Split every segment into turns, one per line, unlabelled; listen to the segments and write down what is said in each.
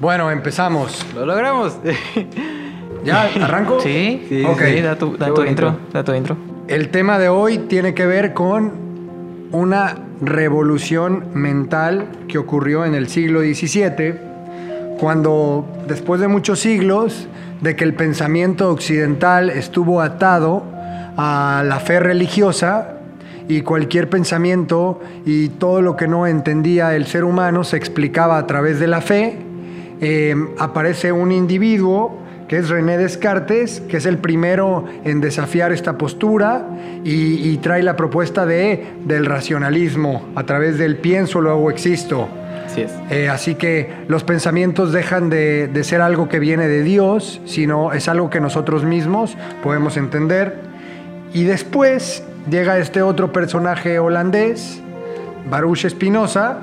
Bueno, empezamos.
Lo logramos.
¿Ya? ¿Arranco?
Sí, sí,
Ok.
sí, da tu, da
Qué
tu
bonito.
intro, da tu intro.
El tema de hoy tiene que ver con una revolución mental que ocurrió en el siglo XVII, cuando después de muchos siglos de que el pensamiento occidental estuvo atado a la fe religiosa y cualquier pensamiento y todo lo que no entendía el ser humano se explicaba a través de la fe, eh, aparece un individuo que es René Descartes, que es el primero en desafiar esta postura y, y trae la propuesta de, del racionalismo a través del pienso, luego existo.
Así es.
Eh, así que los pensamientos dejan de, de ser algo que viene de Dios, sino es algo que nosotros mismos podemos entender. Y después llega este otro personaje holandés, Baruch Spinoza,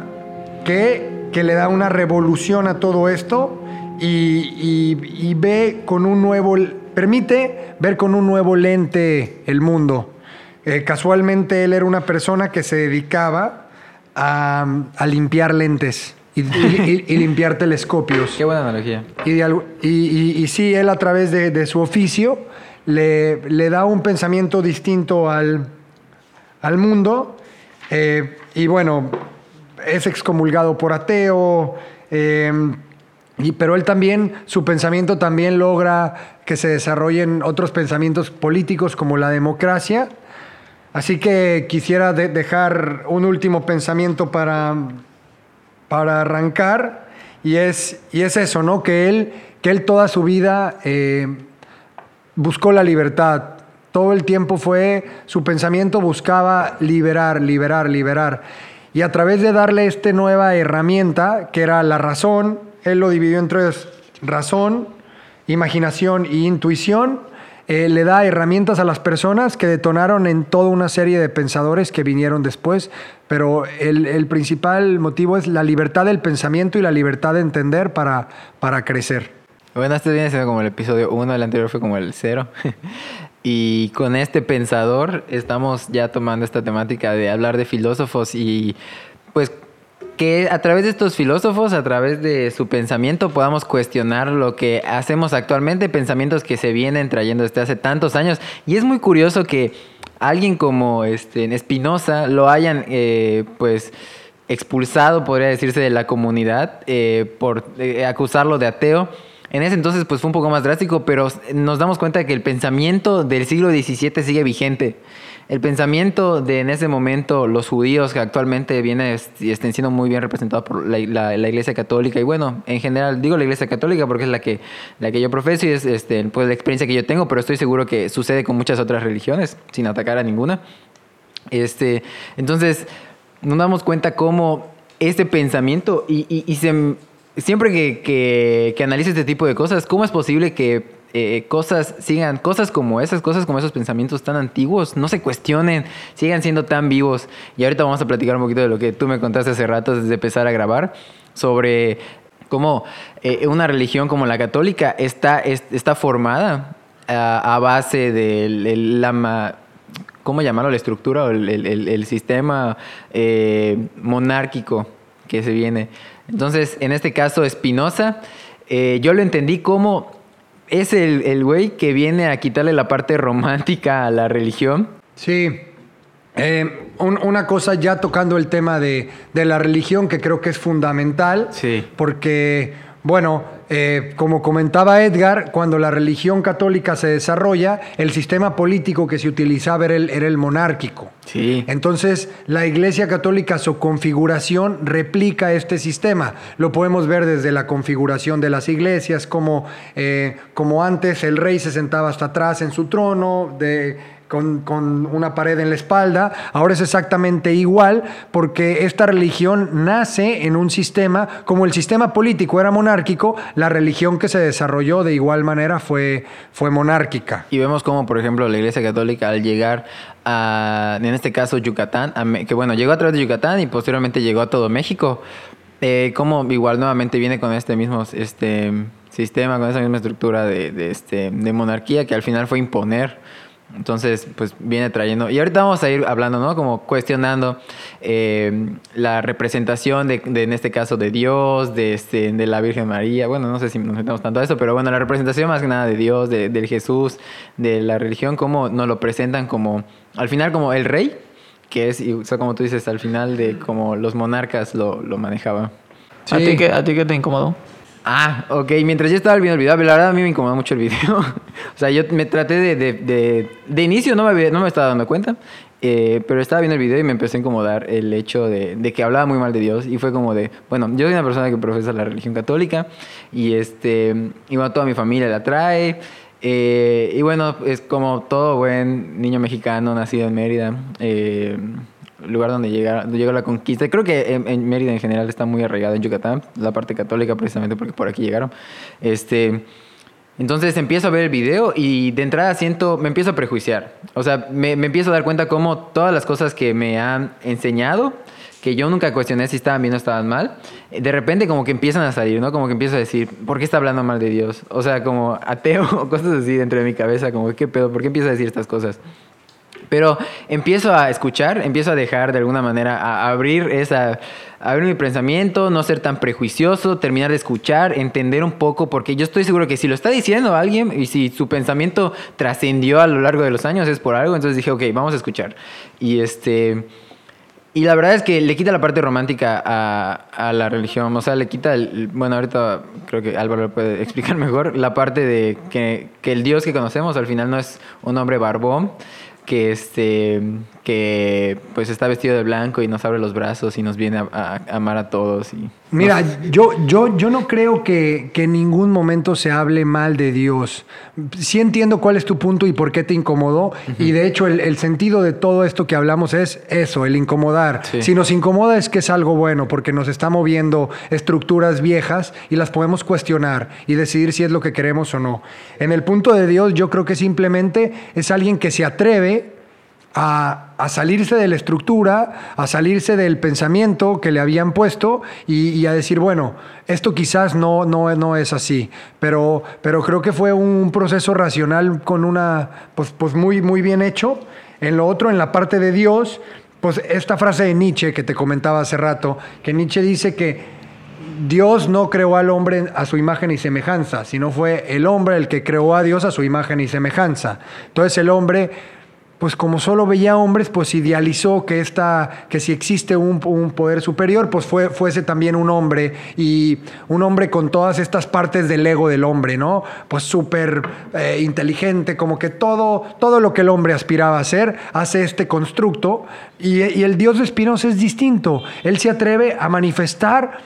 que, que le da una revolución a todo esto y, y- y ve con un nuevo, permite ver con un nuevo lente el mundo. Eh, casualmente él era una persona que se dedicaba a, a limpiar lentes y, y- y- y limpiar telescopios.
Qué buena analogía.
Y, de sí, él a través de, de su oficio le, le da un pensamiento distinto al, al mundo. eh, y bueno, es excomulgado por ateo. eh, y, pero él también, su pensamiento también logra que se desarrollen otros pensamientos políticos como la democracia. Así que quisiera de- dejar un último pensamiento para, para arrancar y es, y es eso, ¿no? Que él, que él toda su vida eh, buscó la libertad. Todo el tiempo fue, su pensamiento buscaba liberar, liberar, liberar. Y a través de darle esta nueva herramienta, que era la razón, él lo dividió en tres, razón, imaginación y intuición, eh, le da herramientas a las personas que detonaron en toda una serie de pensadores que vinieron después, pero el, el principal motivo es la libertad del pensamiento y la libertad de entender para, para crecer.
Bueno, este viene siendo como el episodio 1, el anterior fue como el 0. Y con este pensador estamos ya tomando esta temática de hablar de filósofos y pues que a través de estos filósofos, a través de su pensamiento, podamos cuestionar lo que hacemos actualmente, pensamientos que se vienen trayendo desde hace tantos años. Y es muy curioso que alguien como este Spinoza lo hayan eh, pues expulsado, podría decirse, de la comunidad eh, por eh, acusarlo de ateo. En ese entonces pues fue un poco más drástico, pero nos damos cuenta que el pensamiento del siglo XVII sigue vigente. El pensamiento de en ese momento los judíos que actualmente viene y estén siendo muy bien representados por la Iglesia Católica y bueno, en general digo la Iglesia Católica porque es la que, la que yo profeso y es este, pues, la experiencia que yo tengo, pero estoy seguro que sucede con muchas otras religiones, sin atacar a ninguna. Este, entonces, nos damos cuenta cómo este pensamiento, y, y- y se- siempre que, que, este tipo de cosas, ¿cómo es posible que eh, cosas sigan, cosas como esas, cosas como esos pensamientos tan antiguos, no se cuestionen, sigan siendo tan vivos? Y ahorita vamos a platicar un poquito de lo que tú me contaste hace rato desde empezar a grabar, sobre cómo eh, una religión como la católica está, es- está formada a, a base de la... ¿cómo llamarlo? La estructura o el- el sistema eh, monárquico que se viene. Entonces, en este caso, Spinoza, eh, yo lo entendí como es el, el güey que viene a quitarle la parte romántica a la religión.
Sí. Eh, un- una cosa ya tocando el tema de, de la religión que creo que es fundamental.
Sí.
Porque, bueno, eh, como comentaba Edgar, cuando la religión católica se desarrolla, el sistema político que se utilizaba era el, era el monárquico.
Sí.
Entonces, la Iglesia Católica, su configuración replica este sistema. Lo podemos ver desde la configuración de las iglesias, como, eh, como antes el rey se sentaba hasta atrás en su trono, de, con, con una pared en la espalda. Ahora es exactamente igual, porque esta religión nace en un sistema, como el sistema político era monárquico, la religión que se desarrolló de igual manera fue, fue monárquica.
Y vemos como, por ejemplo, la Iglesia Católica al llegar a, en este caso, Yucatán, a que bueno, llegó a través de Yucatán y posteriormente llegó a todo México, eh, como igual nuevamente viene con este mismo este, sistema, con esa misma estructura de, de, este, de monarquía que al final fue imponer Entonces, pues viene trayendo. Y ahorita vamos a ir hablando, ¿no? Como cuestionando eh, la representación de, en este caso, de Dios, de, este, de la Virgen María. Bueno, no sé si nos metemos tanto a eso, pero bueno, la representación más que nada de Dios, de, del Jesús, de la religión, cómo nos lo presentan como, al final, como el rey, que es, y, como tú dices, al final de como los monarcas lo, lo manejaban.
¿A, ti qué, ¿A ti qué te incomodó?
Ah, ok. Mientras yo estaba viendo el video, la verdad a mí me incomodó mucho el video. o sea, yo me traté de... De, de, de inicio no me, no me estaba dando cuenta, eh, pero estaba viendo el video y me empezó a incomodar el hecho de, de, que hablaba muy mal de Dios. Y fue como de, bueno, yo soy una persona que profesa la religión católica y, este, y bueno, toda mi familia la trae. Eh, y bueno, es como todo buen niño mexicano nacido en Mérida. Eh, lugar donde llega, llegó la conquista. Creo que en, Mérida en general está muy arraigada en Yucatán, la parte católica precisamente porque por aquí llegaron. Este, entonces empiezo a ver el video y de entrada siento, me empiezo a prejuiciar. O sea, me, me empiezo a dar cuenta cómo todas las cosas que me han enseñado, que yo nunca cuestioné si estaban bien o estaban mal, de repente como que empiezan a salir, ¿no? Como que empiezo a decir, ¿por qué está hablando mal de Dios? O sea, como ateo o cosas así dentro de mi cabeza, como, ¿qué pedo? ¿Por qué empieza a decir estas cosas? Pero empiezo a escuchar, empiezo a dejar de alguna manera, a abrir esa, abrir mi pensamiento, no ser tan prejuicioso, terminar de escuchar, entender un poco, porque yo estoy seguro que si lo está diciendo alguien y si su pensamiento trascendió a lo largo de los años es por algo, entonces dije, ok, vamos a escuchar. Y este... Y la verdad es que le quita la parte romántica a, la religión, o sea, le quita, bueno, ahorita creo que Álvaro puede explicar mejor, la parte de que, que el Dios que conocemos al final no es un hombre barbón, que este que pues está vestido de blanco y nos abre los brazos y nos viene a, amar a todos y
Mira, yo, yo, yo no creo que, en ningún momento se hable mal de Dios. Sí entiendo cuál es tu punto y por qué te incomodó. Y de hecho, el, sentido de todo esto que hablamos es eso, el incomodar. Si nos incomoda es que es algo bueno, porque nos está moviendo estructuras viejas y las podemos cuestionar y decidir si es lo que queremos o no. En el punto de Dios, yo creo que simplemente es alguien que se atreve a, salirse de la estructura, a salirse del pensamiento que le habían puesto y, a decir, bueno, esto quizás no, no, es así, pero, pero creo que fue un proceso racional con una, pues, pues muy, muy bien hecho. En lo otro, en la parte de Dios, pues esta frase de Nietzsche que te comentaba hace rato, que Nietzsche dice que Dios no creó al hombre a su imagen y semejanza, sino fue el hombre el que creó a Dios a su imagen y semejanza. Entonces el hombre pues como solo veía hombres, pues idealizó que, esta, que si existe un, poder superior, pues fue, fuese también un hombre y un hombre con todas estas partes del ego del hombre, ¿no? Pues súper eh, inteligente, como que todo, todo lo que el hombre aspiraba a ser, hace este constructo y, y el Dios de Spinoza es distinto. Él se atreve a manifestar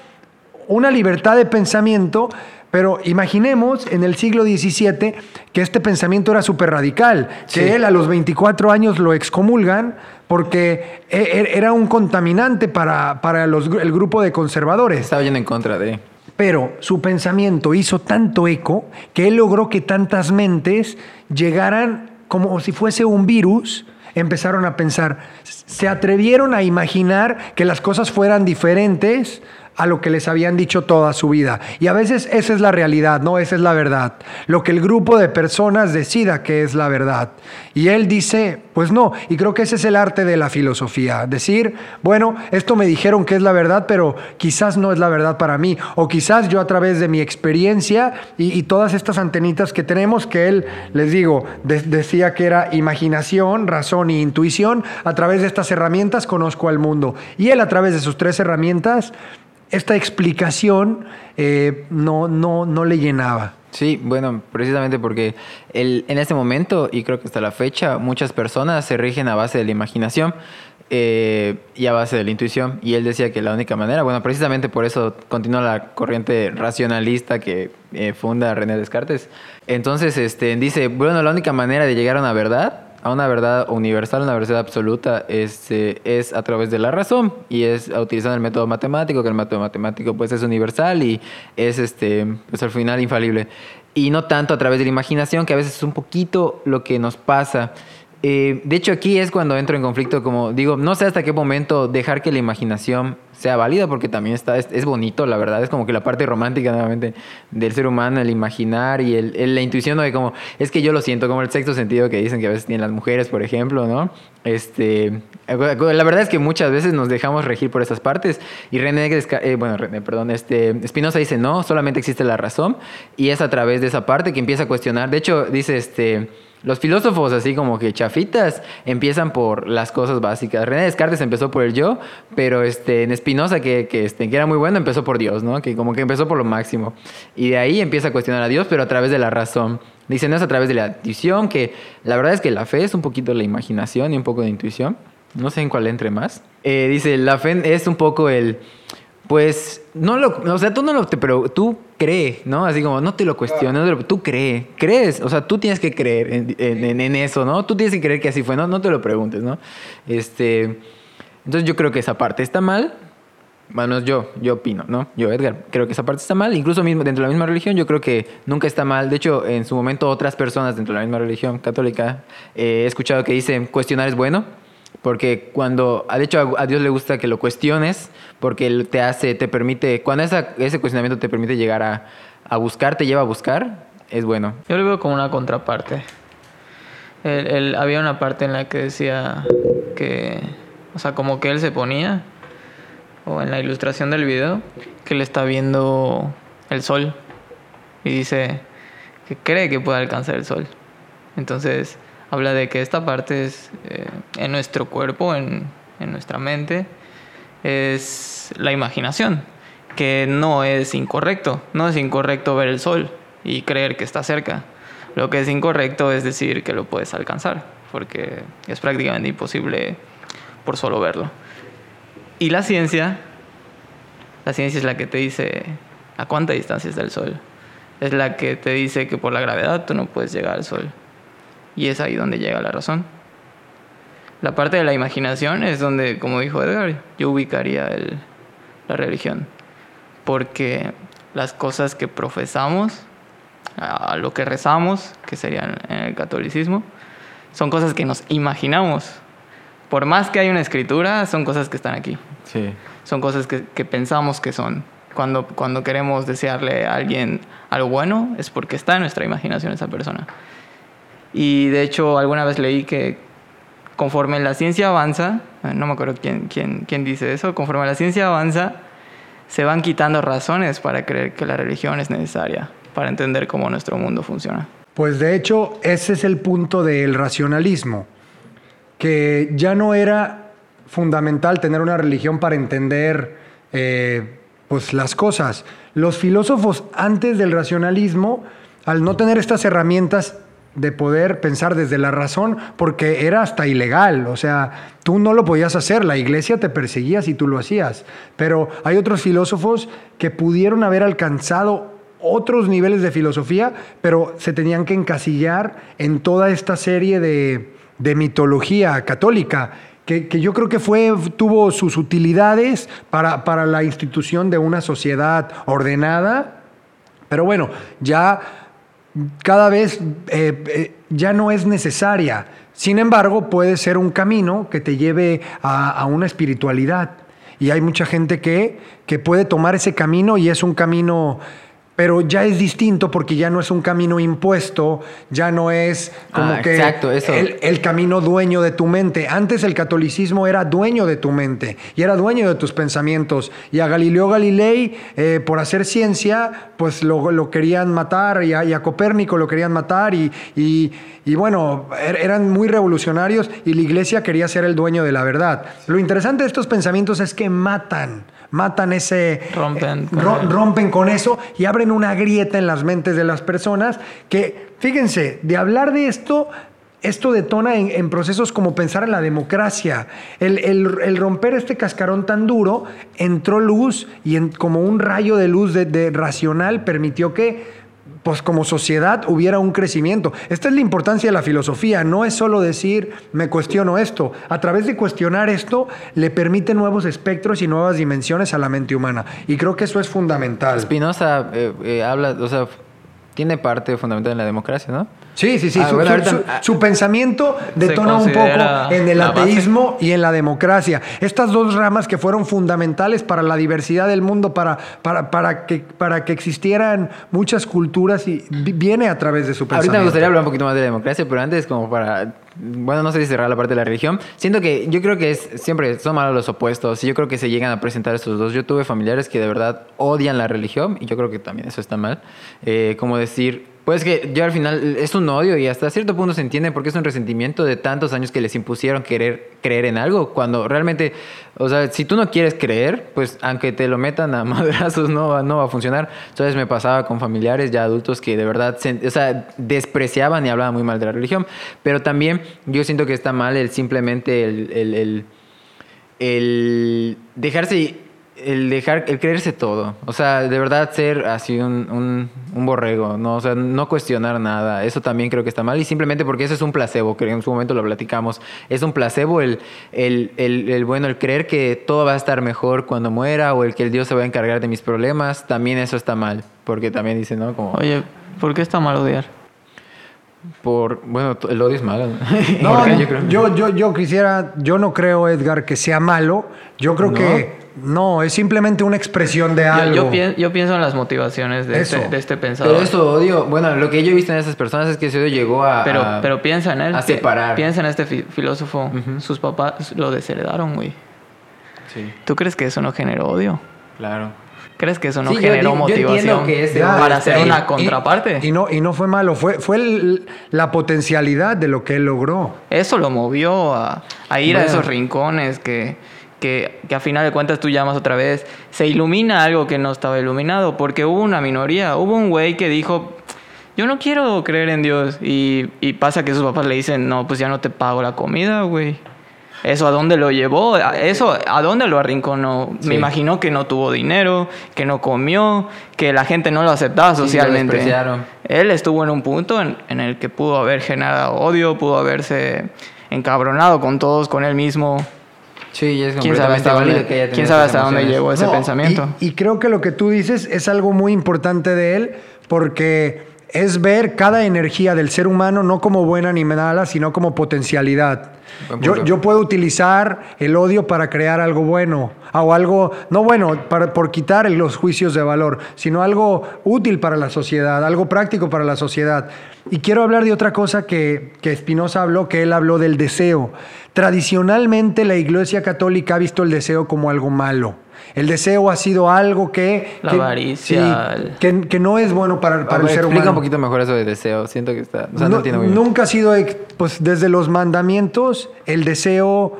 una libertad de pensamiento pero imaginemos en el siglo XVII que este pensamiento era súper radical, que él a los 24 años lo excomulgan porque e, e, era un contaminante para, para el grupo de conservadores.
Estaba yendo en contra de...
Pero su pensamiento hizo tanto eco que él logró que tantas mentes llegaran como si fuese un virus empezaron a pensar, se atrevieron a imaginar que las cosas fueran diferentes a lo que les habían dicho toda su vida. Y a veces esa es la realidad, no, esa es la verdad. Lo que el grupo de personas decida que es la verdad. Y él dice, pues no, y creo que ese es el arte de la filosofía. Decir, bueno, esto me dijeron que es la verdad, pero quizás no es la verdad para mí. O quizás yo a través de mi experiencia y, todas estas antenitas que tenemos, que él, les digo, decía que era imaginación, razón e intuición, a través de estas herramientas conozco al mundo. Y él a través de sus tres herramientas esta explicación eh, no, no, no le llenaba.
Sí, bueno, precisamente porque el, en este momento, y creo que hasta la fecha, muchas personas se rigen a base de la imaginación eh, y a base de la intuición. Y él decía que la única manera, bueno, precisamente por eso continúa la corriente racionalista que eh, funda René Descartes. Entonces, este, dice, bueno, la única manera de llegar a una verdad a una verdad universal, una verdad absoluta, es, este, es a través de la razón y es utilizando el método matemático, que el método matemático pues es universal y es este, pues al final infalible. Y no tanto a través de la imaginación, que a veces es un poquito lo que nos pasa. Eh, de hecho, aquí es cuando entro en conflicto, como digo, no sé hasta qué momento dejar que la imaginación sea válida, porque también está, es, bonito, la verdad, es como que la parte romántica nuevamente del ser humano, el imaginar y el, la intuición de como, es que yo lo siento, como el sexto sentido que dicen que a veces tienen las mujeres, por ejemplo, ¿no? Este, la verdad es que muchas veces nos dejamos regir por esas partes y René, eh, bueno, René, perdón, este, Spinoza dice, no, solamente existe la razón y es a través de esa parte que empieza a cuestionar, de hecho, dice, este, los filósofos, así como que chafitas, empiezan por las cosas básicas. René Descartes empezó por el yo, pero este, en Spinoza, que, que, este, que era muy bueno, empezó por Dios, ¿no? Que como que empezó por lo máximo. Y de ahí empieza a cuestionar a Dios, pero a través de la razón. Dice, no es a través de la intuición, que la verdad es que la fe es un poquito la imaginación y un poco de intuición. No sé en cuál entre más. Eh, dice, la fe es un poco el pues no lo, o sea, tú no lo, pero tú crees, ¿no? Así como no te lo cuestiones, tú crees, crees, o sea, tú tienes que creer en, eso, ¿no? Tú tienes que creer que así fue, no, no te lo preguntes, ¿no? Este, entonces yo creo que esa parte está mal, bueno, yo, yo opino, ¿no? Yo, Edgar, creo que esa parte está mal. Incluso mismo, dentro de la misma religión, yo creo que nunca está mal. De hecho, en su momento, otras personas dentro de la misma religión católica, eh, he escuchado que dicen cuestionar es bueno. Porque cuando, de hecho, a Dios le gusta que lo cuestiones, porque Él te hace, te permite, cuando ese cuestionamiento te permite llegar a, a, buscar, te lleva a buscar, es bueno.
Yo lo veo como una contraparte. Él, había una parte en la que decía que, o sea, como que él se ponía, o en la ilustración del video, que él está viendo el sol y dice que cree que puede alcanzar el sol. Entonces, habla de que esta parte es eh, en nuestro cuerpo, en, en, nuestra mente, es la imaginación, que no es incorrecto, no es incorrecto ver el sol y creer que está cerca. Lo que es incorrecto es decir que lo puedes alcanzar, porque es prácticamente imposible por solo verlo. Y la ciencia, la ciencia es la que te dice a cuánta distancia está el sol. Es la que te dice que por la gravedad tú no puedes llegar al sol y es ahí donde llega la razón. La parte de la imaginación es donde, como dijo Edgar, yo ubicaría el, la religión. Porque las cosas que profesamos, a lo que rezamos, que serían en el catolicismo, son cosas que nos imaginamos. Por más que haya una escritura, son cosas que están aquí.
Sí.
Son cosas que, que pensamos que son. Cuando, cuando queremos desearle a alguien algo bueno, es porque está en nuestra imaginación esa persona. Y de hecho, alguna vez leí que conforme la ciencia avanza, eh, no me acuerdo quién, quién, quién dice eso, conforme la ciencia avanza, se van quitando razones para creer que la religión es necesaria para entender cómo nuestro mundo funciona.
Pues de hecho, ese es el punto del racionalismo, que ya no era fundamental tener una religión para entender eh, pues las cosas. Los filósofos antes del racionalismo, al no tener estas herramientas, de poder pensar desde la razón, porque era hasta ilegal, o sea, tú no lo podías hacer, la iglesia te perseguía si tú lo hacías, pero hay otros filósofos que pudieron haber alcanzado otros niveles de filosofía, pero se tenían que encasillar en toda esta serie de, mitología católica, que, yo creo que fue, tuvo sus utilidades para, para la institución de una sociedad ordenada, pero bueno, ya cada vez eh, eh, ya no es necesaria. Sin embargo, puede ser un camino que te lleve a, una espiritualidad. Y hay mucha gente que, que puede tomar ese camino y es un camino pero ya es distinto porque ya no es un camino impuesto, ya no es como ah, que El, camino dueño de tu mente. Antes el catolicismo era dueño de tu mente y era dueño de tus pensamientos. Y a Galileo Galilei, eh, por hacer ciencia, pues lo, querían matar y a, Copérnico lo querían matar y, y, bueno, er, eran muy revolucionarios y la iglesia quería ser el dueño de la verdad. Lo interesante de estos pensamientos es que matan matan ese...
Rompen.
Eh, rompen con eso y abren una grieta en las mentes de las personas que, fíjense, de hablar de esto esto detona en, procesos como pensar en la democracia. El, romper este cascarón tan duro entró luz y como un rayo de luz de racional permitió que pues como sociedad hubiera un crecimiento. Esta es la importancia de la filosofía, no es solo decir me cuestiono esto, a través de cuestionar esto le permite nuevos espectros y nuevas dimensiones a la mente humana y creo que eso es fundamental.
Spinoza eh, eh, habla, o sea, tiene parte fundamental en la democracia, ¿no?
Sí, sí, sí.
Ah,
su,
bueno,
su-
ahorita-
su- su pensamiento detona un poco en el
base.
ateísmo y en la democracia. Estas dos ramas que fueron fundamentales para la diversidad del mundo, para, para, para, que, para que existieran muchas culturas, y vi- viene a través de su pensamiento.
Ahorita me gustaría hablar un poquito más de la democracia, pero antes como para, bueno, no sé si cerrar la parte de la religión. Siento que yo creo que es siempre son malos los opuestos y yo creo que se llegan a presentar estos dos. Yo tuve familiares que de verdad odian la religión y yo creo que también eso está mal. Eh, como decir, pues que yo al final es un odio y hasta cierto punto se entiende porque es un resentimiento de tantos años que les impusieron querer creer en algo cuando realmente, o sea, si tú no quieres creer, pues aunque te lo metan a madrazos no va, no va a funcionar. Entonces me pasaba con familiares ya adultos que de verdad, o sea, despreciaban y hablaban muy mal de la religión, pero también yo siento que está mal el simplemente el, el- el- el dejarse el dejar el creerse todo. O sea de verdad ser así un, un, un borrego no o sea no cuestionar nada. Eso también creo que está mal y simplemente porque eso es un placebo que en su momento lo platicamos. Es un placebo el, el, el, el, bueno el creer que todo va a estar mejor cuando muera o el que el Dios se va a encargar de mis problemas. También eso está mal porque también dice no como
Oye, ¿por qué está mal odiar?
Por bueno el odio es malo
No,
yo creo-
yo, yo, yo quisiera, yo no creo, Edgar, que sea malo. Yo creo
¿No?
que no, es simplemente una expresión de algo.
yo pien- yo pienso en las motivaciones de, este, de este pensador.
pero eso odio bueno lo que yo he visto en esas personas es que ese odio llegó a
Pero,
a-
pero piensa en él.
a separar.
Piensa en este fi- filósofo. Sus papás lo desheredaron, güey.
sí
¿Tú crees que eso no generó odio?
claro
¿Crees que eso no
Sí, yo
generó
yo entiendo
motivación
que
Ya,
para hacer una
Y-
contraparte?
Y, no, y no fue malo, fue, fue el- la potencialidad de lo que él logró.
Eso lo movió a, a ir a
Bueno.
esos rincones que, que, que a final de cuentas tú llamas otra vez. Se ilumina algo que no estaba iluminado porque hubo una minoría. Hubo un güey que dijo, yo no quiero creer en Dios. Y, y pasa que sus papás le dicen, no, pues ya no te pago la comida, güey. ¿Eso a dónde lo llevó? ¿A- ¿Eso a dónde lo arrinconó?
Sí.
Me imagino que no tuvo dinero, que no comió, que la gente no lo aceptaba
Sí, lo
socialmente. Él estuvo en un punto en, en el que pudo haber generado odio, pudo haberse encabronado con todos, con él mismo.
sí y es
¿Quién sabe hasta dónde,
que
quién sabe hasta dónde llegó ese
No,
pensamiento?
Y, y creo que lo que tú dices es algo muy importante de él, porque es ver cada energía del ser humano no como buena ni mala, sino como potencialidad. Yo puedo utilizar el odio para crear algo bueno, o algo, no bueno, para, por quitar los juicios de valor, sino algo útil para la sociedad, algo práctico para la sociedad. Y quiero hablar de otra cosa que, que Spinoza habló, que él habló del deseo. Tradicionalmente la Iglesia Católica ha visto el deseo como algo malo. El deseo ha sido algo que...
La
que-
avaricia,
sí, que, que no es bueno para, para el ser
explica
humano.
un poquito mejor eso de deseo siento que está o sea, no,
No-
entiendo muy bien
nunca ha sido, pues desde los mandamientos, el deseo...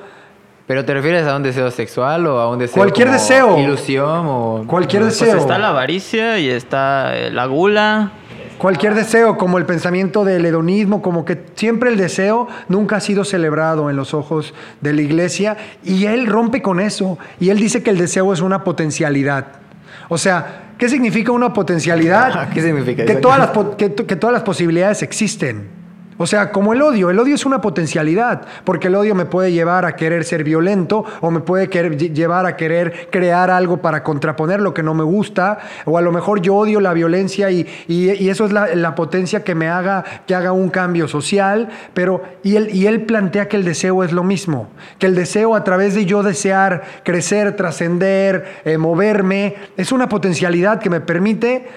pero te refieres a un deseo sexual o a un deseo
Cualquier
como
deseo.
ilusión o
Cualquier
Pues
deseo.
está la avaricia y está la gula.
Cualquier deseo, como el pensamiento del hedonismo, como que siempre el deseo nunca ha sido celebrado en los ojos de la iglesia y él rompe con eso y él dice que el deseo es una potencialidad. O sea, ¿qué significa una potencialidad?
¿Qué significa
que todas, las, que todas las posibilidades existen. O sea, como el odio, el odio es una potencialidad, porque el odio me puede llevar a querer ser violento o me puede querer- lle- llevar a querer crear algo para contraponer lo que no me gusta, o a lo mejor yo odio la violencia y, y- y eso es la, la potencia que me haga que haga un cambio social, pero y él, y él plantea que el deseo es lo mismo, que el deseo a través de yo desear crecer, trascender, eh, moverme, es una potencialidad que me permite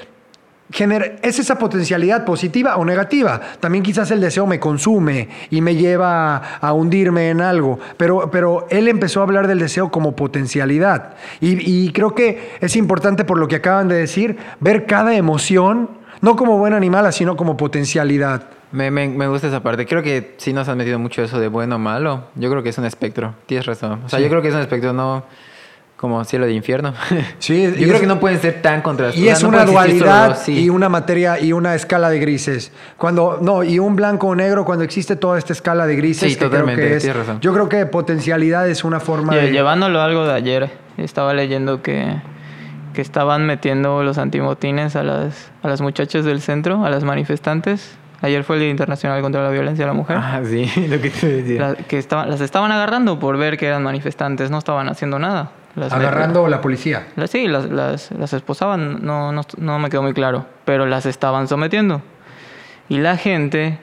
Gener- ¿Es esa potencialidad positiva o negativa? También quizás el deseo me consume y me lleva a, hundirme en algo, pero, pero él empezó a hablar del deseo como potencialidad. Y, y creo que es importante por lo que acaban de decir, ver cada emoción, no como buena ni mala, sino como potencialidad.
Me, me, me gusta esa parte. Creo que sí nos han metido mucho eso de bueno o malo. Yo creo que es un espectro. Tienes razón. O sea, yo creo que es un espectro no como cielo de infierno.
Sí,
yo creo
es-
que no pueden ser tan contrastados.
Y es
no
una dualidad
dos, sí.
y una materia y una escala de grises. Cuando no, y un blanco o negro cuando existe toda esta escala de grises
Sí,
que creo
totalmente,
que es-
tienes razón.
Yo creo que potencialidad es una forma de
Llevándolo a algo de ayer, estaba leyendo que, que estaban metiendo los antimotines a las, a las muchachas del centro, a las manifestantes. Ayer fue el Día Internacional contra la Violencia a la Mujer.
Ah, sí, lo que te decía.
La- que estaban, las estaban agarrando por ver que eran manifestantes, no estaban haciendo nada. Las
Agarrando a la policía.
las- sí, las, las, las esposaban, no, no, no me quedó muy claro, pero las estaban sometiendo. Y la gente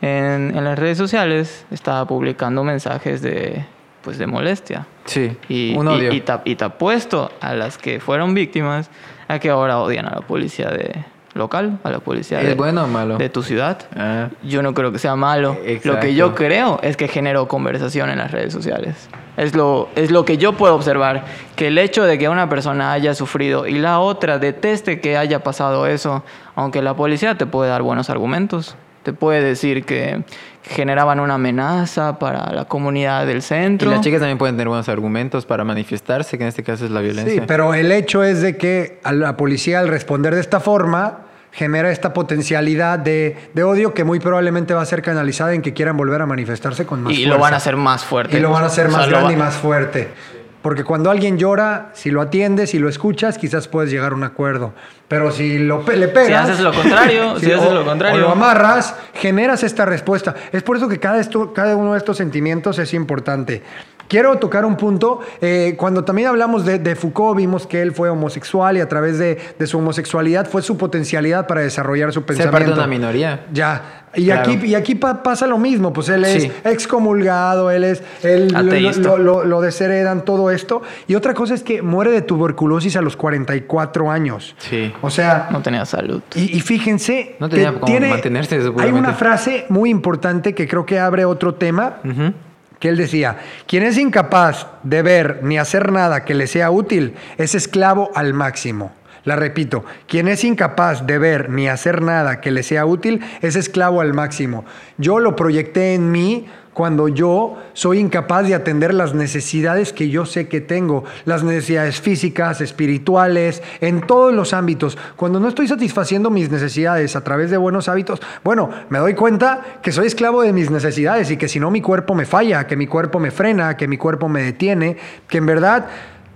en, en las redes sociales estaba publicando mensajes de, pues, de molestia.
Sí,
Y,
un
y-
odio.
y te, y te apuesto a las que fueron víctimas a que ahora odian a la policía de local, a la policía
¿Es
de,
bueno o malo?
de tu ciudad.
Ah,
Yo no creo que sea malo.
Exacto.
Lo que yo creo es que generó conversación en las redes sociales. Es lo, es lo que yo puedo observar. Que el hecho de que una persona haya sufrido y la otra deteste que haya pasado eso, aunque la policía te puede dar buenos argumentos. Te puede decir que generaban una amenaza para la comunidad del
y
centro.
las chicas también pueden tener buenos argumentos para manifestarse, que en este caso es la violencia.
Sí, pero el hecho es de que a la policía al responder de esta forma genera esta potencialidad de, de odio que muy probablemente va a ser canalizada en que quieran volver a manifestarse con más
y
fuerza.
lo van a hacer más fuerte.
Y lo van a hacer
O sea,
más grande y más fuerte. Porque cuando alguien llora, si lo atiendes, si lo escuchas, quizás puedes llegar a un acuerdo. Pero si lo pe- le pegas...
Si haces lo contrario, si haces
o-
lo contrario.
O lo amarras, generas esta respuesta. Es por eso que cada, esto, cada uno de estos sentimientos es importante. Quiero tocar un punto. eh, cuando también hablamos de, de Foucault, vimos que él fue homosexual y a través de, de su homosexualidad fue su potencialidad para desarrollar su
Ser
pensamiento.
parte de una minoría.
Ya. Y
Claro.
aquí, y aquí pa- pasa lo mismo, pues él es
Sí.
excomulgado, él es, él lo- desheredan, todo esto. Y otra cosa es que muere de tuberculosis a los 44 años.
Sí.
O sea,
No tenía salud.
y, y fíjense,
No tenía cómo
tiene,
mantenerse,
hay una frase muy importante que creo que abre otro tema, que él decía, quien es incapaz de ver ni hacer nada que le sea útil es esclavo al máximo. La repito, quien es incapaz de ver ni hacer nada que le sea útil es esclavo al máximo. Yo lo proyecté en mí cuando yo soy incapaz de atender las necesidades que yo sé que tengo, las necesidades físicas, espirituales, en todos los ámbitos. Cuando no estoy satisfaciendo mis necesidades a través de buenos hábitos, bueno, me doy cuenta que soy esclavo de mis necesidades y que si no mi cuerpo me falla, que mi cuerpo me frena, que mi cuerpo me detiene, que en verdad...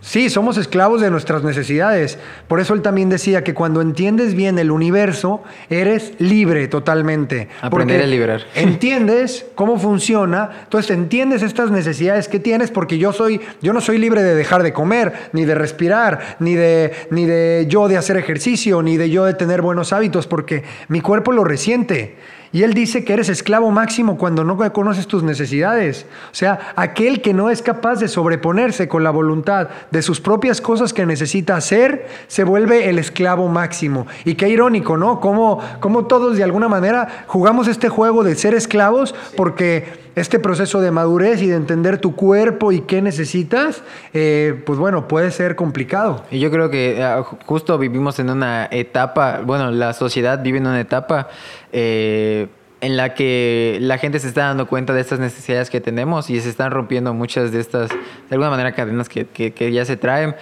Sí, somos esclavos de nuestras necesidades. Por eso él también decía que cuando entiendes bien el universo, eres libre totalmente.
Aprender a liberar.
Entiendes cómo funciona, entonces entiendes estas necesidades que tienes porque yo soy yo no soy libre de dejar de comer, ni de respirar, ni de ni de yo de hacer ejercicio, ni de yo de tener buenos hábitos porque mi cuerpo lo resiente. Y él dice que eres esclavo máximo cuando no conoces tus necesidades. O sea, aquel que no es capaz de sobreponerse con la voluntad de sus propias cosas que necesita hacer, se vuelve el esclavo máximo. Y qué irónico, ¿no? Cómo, cómo todos de alguna manera jugamos este juego de ser esclavos porque este proceso de madurez y de entender tu cuerpo y qué necesitas, eh, pues bueno, puede ser complicado.
Y yo creo que ah, ju- justo vivimos en una etapa, bueno, la sociedad vive en una etapa eh, en la que la gente se está dando cuenta de estas necesidades que tenemos y se están rompiendo muchas de estas, de alguna manera, cadenas que- que ya se traen.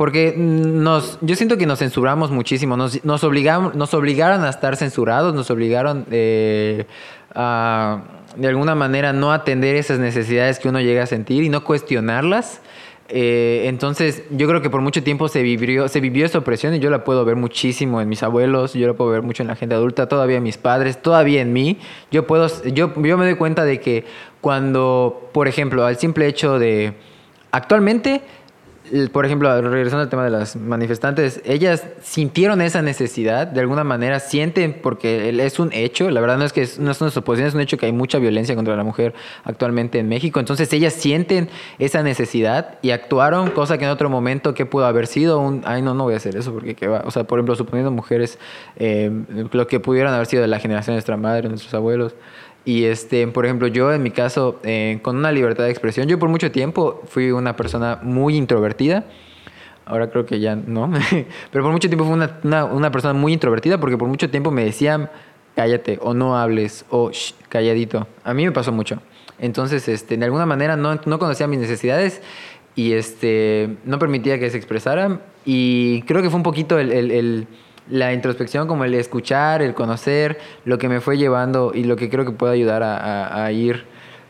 Porque nos, yo siento que nos censuramos muchísimo, nos, nos, obligamos, nos obligaron a estar censurados, nos obligaron eh, a, de alguna manera, no atender esas necesidades que uno llega a sentir y no cuestionarlas. Eh, entonces, yo creo que por mucho tiempo se vivió, se vivió esa opresión y yo la puedo ver muchísimo en mis abuelos, yo la puedo ver mucho en la gente adulta, todavía en mis padres, todavía en mí. Yo, puedo, yo, yo me doy cuenta de que cuando, por ejemplo, al simple hecho de... Actualmente, por ejemplo, regresando al tema de las manifestantes, ellas sintieron esa necesidad, de alguna manera sienten, porque es un hecho, la verdad no es que es, no es una suposición, es un hecho que hay mucha violencia contra la mujer actualmente en México, entonces ellas sienten esa necesidad y actuaron, cosa que en otro momento, que pudo haber sido? Un, ay, no, no voy a hacer eso, porque qué va, o sea, por ejemplo, suponiendo mujeres, eh, lo que pudieran haber sido de la generación de nuestra madre, nuestros abuelos, y este, por ejemplo, yo en mi caso, eh, con una libertad de expresión, yo por mucho tiempo fui una persona muy introvertida. Ahora creo que ya no. Pero por mucho tiempo fui una, una, una persona muy introvertida porque por mucho tiempo me decían, cállate, o no hables, o "Shh, calladito. A mí me pasó mucho. Entonces, este, de alguna manera no, no conocía mis necesidades y este, no permitía que se expresaran. Y creo que fue un poquito el, el- el- la introspección, como el escuchar, el conocer, lo que me fue llevando y lo que creo que puede ayudar a, ir.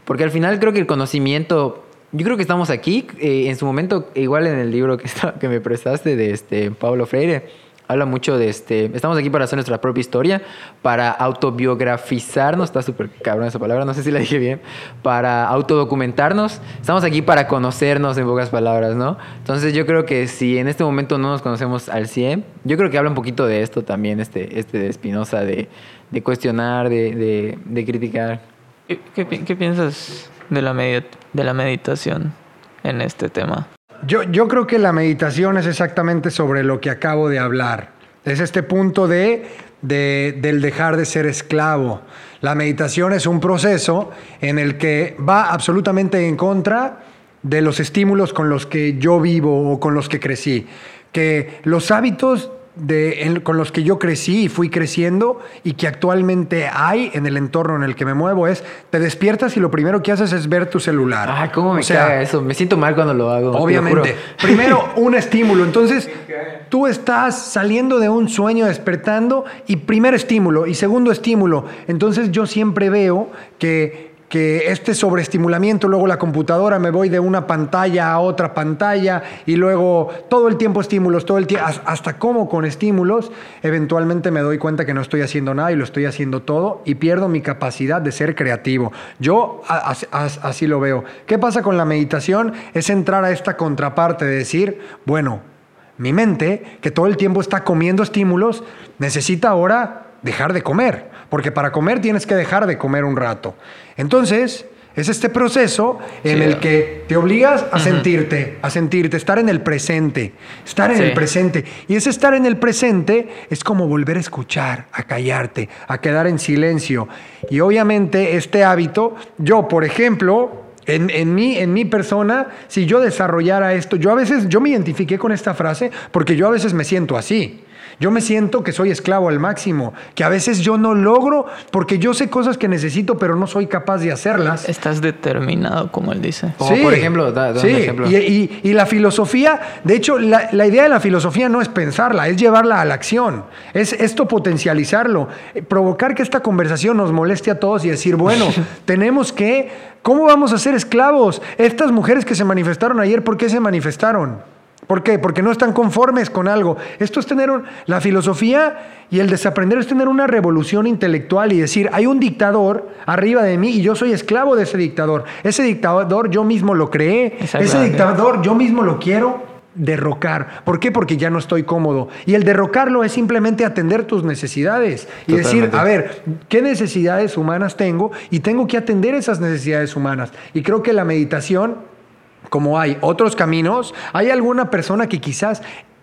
Porque al final creo que el conocimiento, yo creo que estamos aquí, eh, en su momento, igual en el libro que, está- que me prestaste de este Pablo Freire, habla mucho de este, estamos aquí para hacer nuestra propia historia, para autobiografizarnos, está súper cabrón esa palabra, no sé si la dije bien, para autodocumentarnos, estamos aquí para conocernos en pocas palabras, ¿no? Entonces yo creo que si en este momento no nos conocemos al 100, yo creo que habla un poquito de esto también, este, este de Spinoza, de, de cuestionar, de, de, de criticar.
¿Qué, qué qué piensas de la, de la meditación en este tema?
Yo, yo creo que la meditación es exactamente sobre lo que acabo de hablar. Es este punto de, de- del dejar de ser esclavo. La meditación es un proceso en el que va absolutamente en contra de los estímulos con los que yo vivo o con los que crecí. Que los hábitos de, en- con los que yo crecí y fui creciendo y que actualmente hay en el entorno en el que me muevo es, te despiertas y lo primero que haces es ver tu celular.
Ay, cómo me
O sea,
caga eso, me siento mal cuando lo hago. lo
Obviamente. Primero, un estímulo. Entonces, tú estás saliendo de un sueño, despertando, y primer estímulo, y segundo estímulo. Entonces, yo siempre veo que, que este sobreestimulamiento, luego la computadora, me voy de una pantalla a otra pantalla, y luego todo el tiempo estímulos, todo el tiempo, hasta como con estímulos, eventualmente me doy cuenta que no estoy haciendo nada y lo estoy haciendo todo, y pierdo mi capacidad de ser creativo. Yo así lo veo. ¿Qué pasa con la meditación? Es entrar a esta contraparte de decir, bueno, mi mente, que todo el tiempo está comiendo estímulos, necesita ahora dejar de comer, porque para comer tienes que dejar de comer un rato. Entonces, es este proceso en
Sí.
el que te obligas a sentirte, a sentirte, estar en el presente, estar en
Sí.
el presente. Y ese estar en el presente es como volver a escuchar, a callarte, a quedar en silencio. Y obviamente este hábito, yo, por ejemplo, en, en mí, en mi persona, si yo desarrollara esto, yo a veces, yo me identifiqué con esta frase porque yo a veces me siento así. Yo me siento que soy esclavo al máximo, que a veces yo no logro porque yo sé cosas que necesito, pero no soy capaz de hacerlas.
Estás determinado, como él dice.
Como por ejemplo, da- da un
sí,
ejemplo.
Y, y- y la filosofía, de hecho, la, la idea de la filosofía no es pensarla, es llevarla a la acción, es esto potencializarlo, eh, provocar que esta conversación nos moleste a todos y decir, bueno, tenemos que, ¿cómo vamos a ser esclavos? Estas mujeres que se manifestaron ayer, ¿por qué se manifestaron? ¿Por qué? Porque no están conformes con algo. Esto es tener un- la filosofía y el desaprender es tener una revolución intelectual y decir, hay un dictador arriba de mí y yo soy esclavo de ese dictador. Ese dictador yo mismo lo creé. Ese dictador yo mismo lo quiero derrocar. ¿Por qué? Porque ya no estoy cómodo. Y el derrocarlo es simplemente atender tus necesidades y decir, a ver, ¿qué necesidades humanas tengo? Y tengo que atender esas necesidades humanas. Y creo que la meditación como hay otros caminos, hay alguna persona que quizás,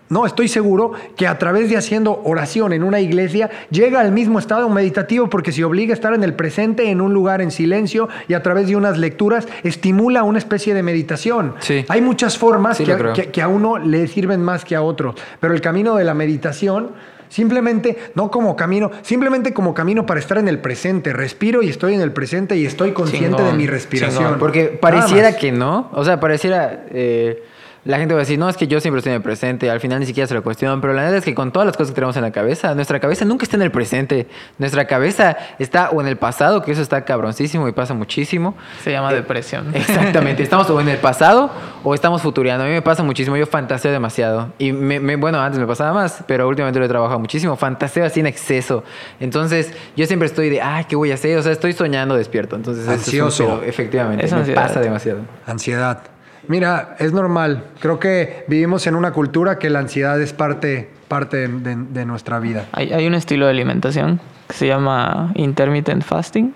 no, estoy seguro que a través de haciendo oración en una iglesia llega al mismo estado meditativo porque se obliga a estar en el presente, en un lugar en silencio y a través de unas lecturas estimula una especie de meditación.
Sí.
Hay muchas formas
Sí,
que- que a uno le sirven más que a otro, pero el camino de la meditación... Simplemente, no como camino, simplemente como camino para estar en el presente. Respiro y estoy en el presente y estoy consciente
Chingón,
de mi respiración.
chingón.
Porque pareciera que no. O sea, pareciera. eh, la gente va a decir, no, es que yo siempre estoy en el presente. Al final ni siquiera se lo cuestionan. Pero la verdad es que con todas las cosas que tenemos en la cabeza, nuestra cabeza nunca está en el presente. Nuestra cabeza está o en el pasado, que eso está cabroncísimo y pasa muchísimo.
Se llama
Eh,
depresión.
Exactamente, estamos o en el pasado o estamos futureando. A mí me pasa muchísimo, yo fantaseo demasiado. Y me, me- bueno, antes me pasaba más, pero últimamente lo he trabajado muchísimo. Fantaseo así en exceso. Entonces, yo siempre estoy de, ay, ¿qué voy a hacer? O sea, estoy soñando despierto. Entonces, eso es un
Ansioso.
efectivamente,
Es
me
ansiedad.
pasa demasiado.
Ansiedad. Mira, es normal. Creo que vivimos en una cultura que la ansiedad es parte, parte de, nuestra vida.
Hay, hay un estilo de alimentación que se llama intermittent fasting,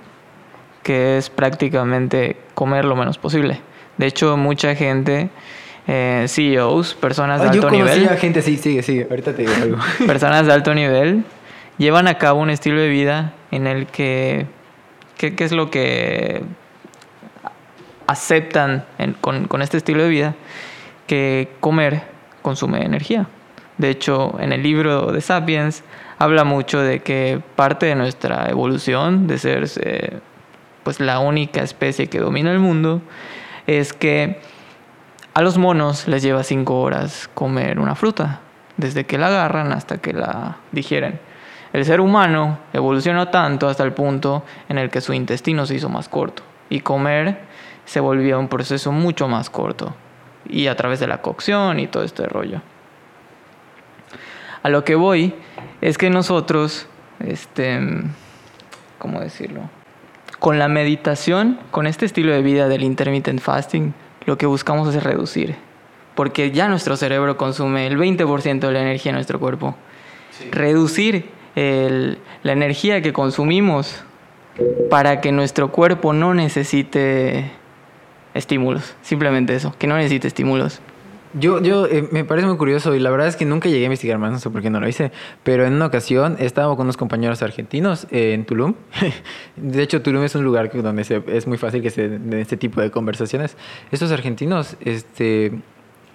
que es prácticamente comer lo menos posible. De hecho, mucha gente, eh, CEOs, personas de alto nivel,
a gente, sí, sigue, sigue. Ahorita te digo algo.
personas de alto nivel, llevan a cabo un estilo de vida en el que, ¿qué, qué es lo que aceptan con este estilo de vida? Que comer consume energía. De hecho, en el libro de Sapiens habla mucho de que parte de nuestra evolución, de ser eh, pues la única especie que domina el mundo, es que a los monos les lleva cinco horas comer una fruta, desde que la agarran hasta que la digieren. El ser humano evolucionó tanto hasta el punto en el que su intestino se hizo más corto y comer se volvía un proceso mucho más corto y a través de la cocción y todo este rollo. a lo que voy es que nosotros, este, ¿cómo decirlo? Con la meditación, con este estilo de vida del intermittent fasting, lo que buscamos es reducir. Porque ya nuestro cerebro consume el 20% de la energía de nuestro cuerpo. Reducir el- la energía que consumimos para que nuestro cuerpo no necesite estímulos. Simplemente eso, que no necesite estímulos.
Yo, yo eh, me parece muy curioso y la verdad es que nunca llegué a investigar más, no sé por qué no lo hice, pero en una ocasión estaba con unos compañeros argentinos eh, en Tulum. de hecho, Tulum es un lugar donde se- es muy fácil que se den este tipo de conversaciones. Estos argentinos, este,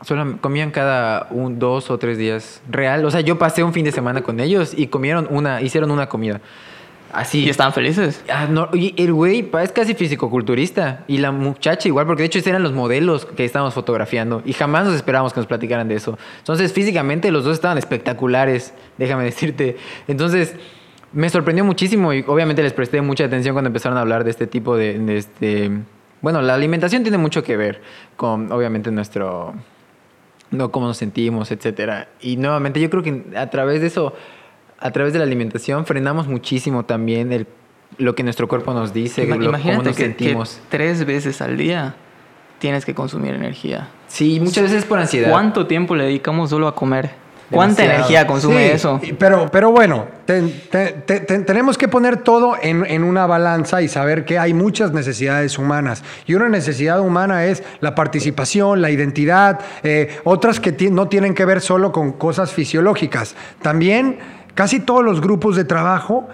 solo comían cada un, dos o tres días real. O sea, yo pasé un fin de semana con ellos y comieron una, hicieron una comida. Así.
Y están felices.
Ah, no, y el güey es casi fisicoculturista. Y la muchacha igual, porque de hecho eran los modelos que estábamos fotografiando. Y jamás nos esperábamos que nos platicaran de eso. Entonces, físicamente los dos estaban espectaculares, déjame decirte. Entonces, me sorprendió muchísimo y obviamente les presté mucha atención cuando empezaron a hablar de este tipo de... de este... Bueno, la alimentación tiene mucho que ver con, obviamente, nuestro... No, cómo nos sentimos, etcétera. Y nuevamente, yo creo que a través de eso a través de la alimentación frenamos muchísimo también el, lo que nuestro cuerpo nos dice,
Ima-
lo- cómo
Imagínate
nos
que, que
sentimos.
tres veces al día tienes que consumir energía.
Sí, muchas veces por ansiedad.
¿Cuánto tiempo le dedicamos solo a comer? ¿Cuánta
Demasiado.
energía consume
Sí,
eso?
Pero, pero bueno, te- te- te- te- tenemos que poner todo en, en una balanza y saber que hay muchas necesidades humanas. Y una necesidad humana es la participación, la identidad, eh, otras que no tienen que ver solo con cosas fisiológicas. También casi todos los grupos de trabajo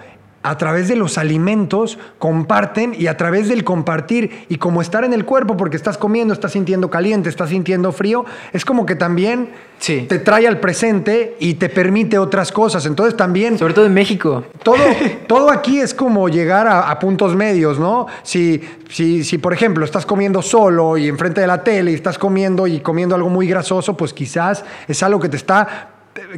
a través de los alimentos comparten y a través del compartir y como estar en el cuerpo porque estás comiendo, estás sintiendo caliente, estás sintiendo frío, es como que también
Sí.
te trae al presente y te permite otras cosas. Entonces también
Sobre todo en México.
todo, todo aquí es como llegar a, a puntos medios, ¿no? Si, si, si, por ejemplo, estás comiendo solo y enfrente de la tele y estás comiendo y comiendo algo muy grasoso, pues quizás es algo que te está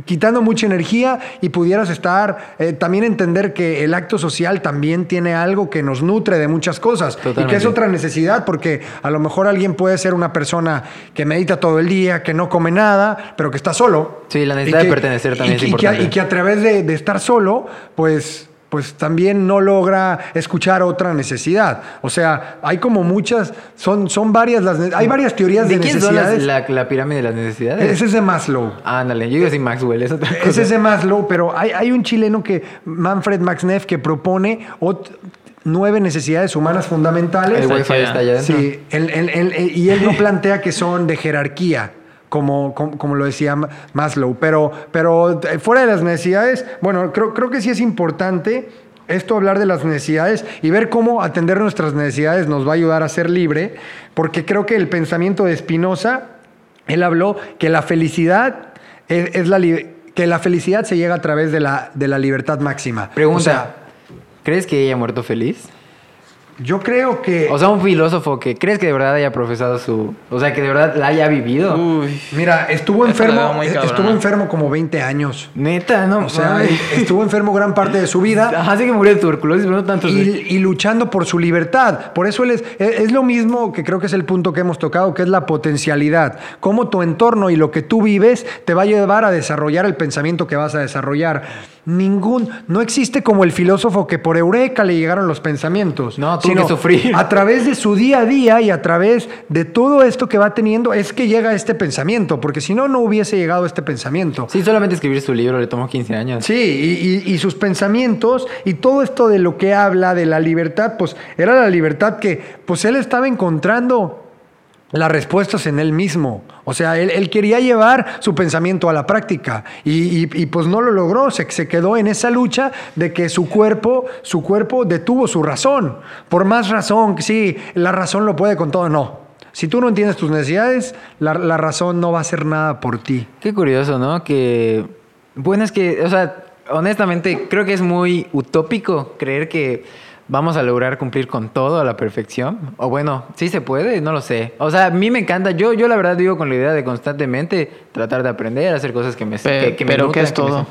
quitando mucha energía y pudieras estar, eh, también entender que el acto social también tiene algo que nos nutre de muchas cosas y que es otra necesidad porque a lo mejor alguien puede ser una persona que medita todo el día, que no come nada, pero que está solo.
Sí, la necesidad de pertenecer también
y
es
que- y que-
importante.
y que a través de, de estar solo, pues, pues también no logra escuchar otra necesidad. O sea, hay como muchas, son, son varias las, hay varias teorías de,
¿De quién son las-
necesidades.
la, la pirámide de las necesidades?
Ese es de Maslow.
Ándale, yo iba a decir Maxwell, es otra cosa.
Ese es de Maslow, pero hay, hay un chileno que, Manfred Max Neff, que propone ot- nueve necesidades humanas fundamentales.
El wifi está allá adentro.
Sí, él- él- él- él- y él no plantea que son de jerarquía, como, como, como lo decía Ma- Maslow. Pero, pero eh, fuera de las necesidades, bueno, creo, creo que sí es importante esto hablar de las necesidades y ver cómo atender nuestras necesidades nos va a ayudar a ser libre, porque creo que el pensamiento de Spinoza, él habló que la felicidad es, es la que la felicidad se llega a través de la, de la libertad máxima.
Pregunta,
O sea,
¿crees que ella ha muerto feliz?
Yo creo que...
O sea, un filósofo que crees que de verdad haya profesado su... O sea, que de verdad la haya vivido.
Uy.
Mira, estuvo enfermo,
muy
estuvo enfermo como 20 años.
Neta, no.
O sea, estuvo enfermo gran parte de su vida
Ajá, sí que murió de tuberculosis, pero no tanto.
y, y luchando por su libertad. Por eso él es, es es lo mismo que creo que es el punto que hemos tocado, que es la potencialidad. Cómo tu entorno y lo que tú vives te va a llevar a desarrollar el pensamiento que vas a desarrollar. Ningún, no existe como el filósofo que por eureka le llegaron los pensamientos.
No, tuvo que sufrir.
A través de su día a día y a través de todo esto que va teniendo es que llega este pensamiento, porque si no, no hubiese llegado este pensamiento.
Sí, solamente escribir su libro le tomó 15 años.
Sí, y, y- y sus pensamientos y todo esto de lo que habla de la libertad, pues era la libertad que pues él estaba encontrando las respuestas en él mismo. O sea, él, quería llevar su pensamiento a la práctica y, pues no lo logró, se, quedó en esa lucha de que su cuerpo, su cuerpo detuvo su razón. Por más razón, sí, la razón lo puede con todo, no. Si tú no entiendes tus necesidades, la, la razón no va a hacer nada por ti.
Qué curioso, ¿no? Que. Bueno, es que, o sea, honestamente, creo que es muy utópico creer que vamos a lograr cumplir con todo a la perfección. O bueno, sí se puede, no lo sé. O sea, a mí me encanta. Yo, yo la verdad vivo con la idea de constantemente tratar de aprender, hacer cosas que me
Pe-
que, que me
pero ¿qué es
que
todo?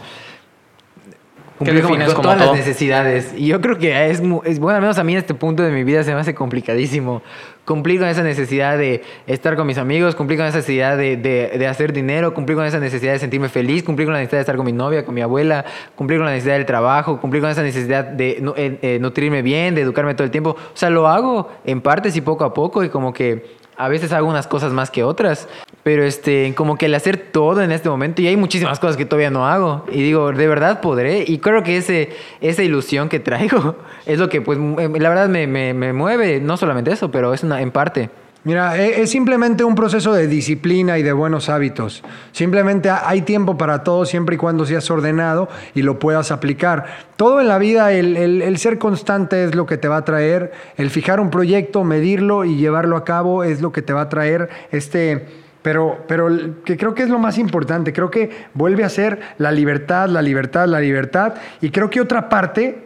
cumplir con
como
todas
todo?
las necesidades. Y yo creo que es, es bueno, al menos a mí en este punto de mi vida se me hace complicadísimo cumplir con esa necesidad de estar con mis amigos, cumplir con esa necesidad de, de- de hacer dinero, cumplir con esa necesidad de sentirme feliz, cumplir con la necesidad de estar con mi novia, con mi abuela, cumplir con la necesidad del trabajo, cumplir con esa necesidad de eh, eh, nutrirme bien, de educarme todo el tiempo. O sea, lo hago en partes y poco a poco y como que a veces hago unas cosas más que otras, pero este, como que el hacer todo en este momento, y hay muchísimas cosas que todavía no hago, y digo, de verdad podré, y creo que ese, esa ilusión que traigo es lo que, pues, la verdad me, me, me mueve, no solamente eso, pero es en parte.
Mira, e- es simplemente un proceso de disciplina y de buenos hábitos. Simplemente ha- hay tiempo para todo siempre y cuando seas ordenado y lo puedas aplicar. Todo en la vida, el, el- el ser constante es lo que te va a traer, el fijar un proyecto, medirlo y llevarlo a cabo es lo que te va a traer este... Pero, pero que creo que es lo más importante, creo que vuelve a ser la libertad, la libertad, la libertad. Y creo que otra parte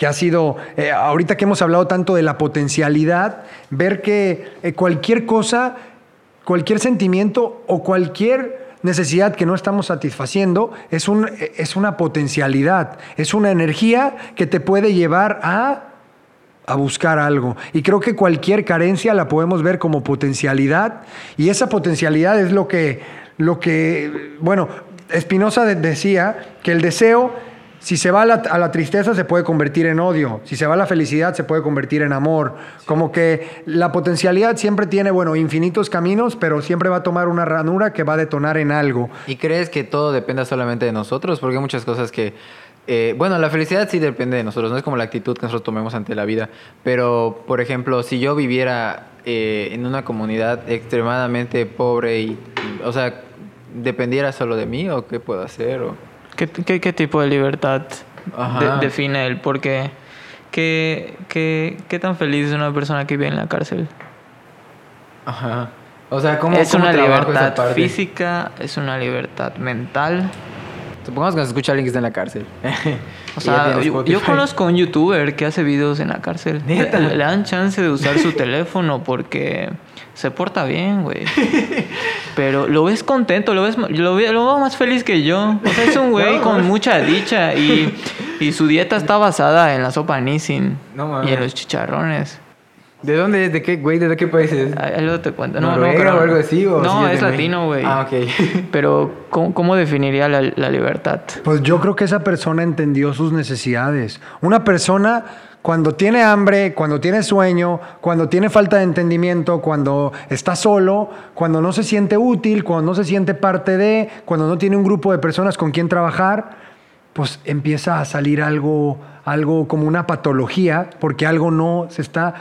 que ha sido, eh, ahorita que hemos hablado tanto de la potencialidad, ver que eh, cualquier cosa, cualquier sentimiento o cualquier necesidad que no estamos satisfaciendo es, un, eh, es una potencialidad, es una energía que te puede llevar a a buscar algo. Y creo que cualquier carencia la podemos ver como potencialidad y esa potencialidad es lo que, lo que bueno, Spinoza de- decía que el deseo, si se va a la, tristeza, se puede convertir en odio, si se va a la felicidad, se puede convertir en amor. Como que la potencialidad siempre tiene, bueno, infinitos caminos, pero siempre va a tomar una ranura que va a detonar en algo.
¿Y crees que todo dependa solamente de nosotros? Porque hay muchas cosas que... eh, bueno, la felicidad sí depende de nosotros, no es como la actitud que nosotros tomemos ante la vida. Pero, por ejemplo, si yo viviera eh, en una comunidad extremadamente pobre y, o sea, dependiera solo de mí, ¿o qué puedo hacer?
¿Qué, qué, qué tipo de libertad de- define él? Porque, ¿qué, qué, ¿qué tan feliz es una persona que vive en la cárcel?
Ajá. O sea, ¿cómo
es
cómo
una libertad física, es una libertad mental.
Supongamos que nos escucha alguien que está en la cárcel.
O sea, yo, yo conozco un youtuber que hace videos en la cárcel.
¿Neta?
Le, le dan chance de usar su teléfono porque se porta bien, güey. Pero lo ves contento, lo ves lo, ve- lo veo más feliz que yo. O sea, es un güey
No,
con
mames.
mucha dicha y, y su dieta está basada en la sopa Nissin
No
y en los chicharrones.
¿De dónde es? ¿De qué, güey? ¿De qué país es?
Ahí luego te cuento. No, no,
¿Noruega
pero-
o algo así? ¿O
no,
sí
es latino, güey.
Ah, ok.
Pero, ¿cómo, cómo definiría la, la libertad?
Pues yo creo que esa persona entendió sus necesidades. Una persona cuando tiene hambre, cuando tiene sueño, cuando tiene falta de entendimiento, cuando está solo, cuando no se siente útil, cuando no se siente parte de, cuando no tiene un grupo de personas con quien trabajar, pues empieza a salir algo, algo como una patología, porque algo no se está...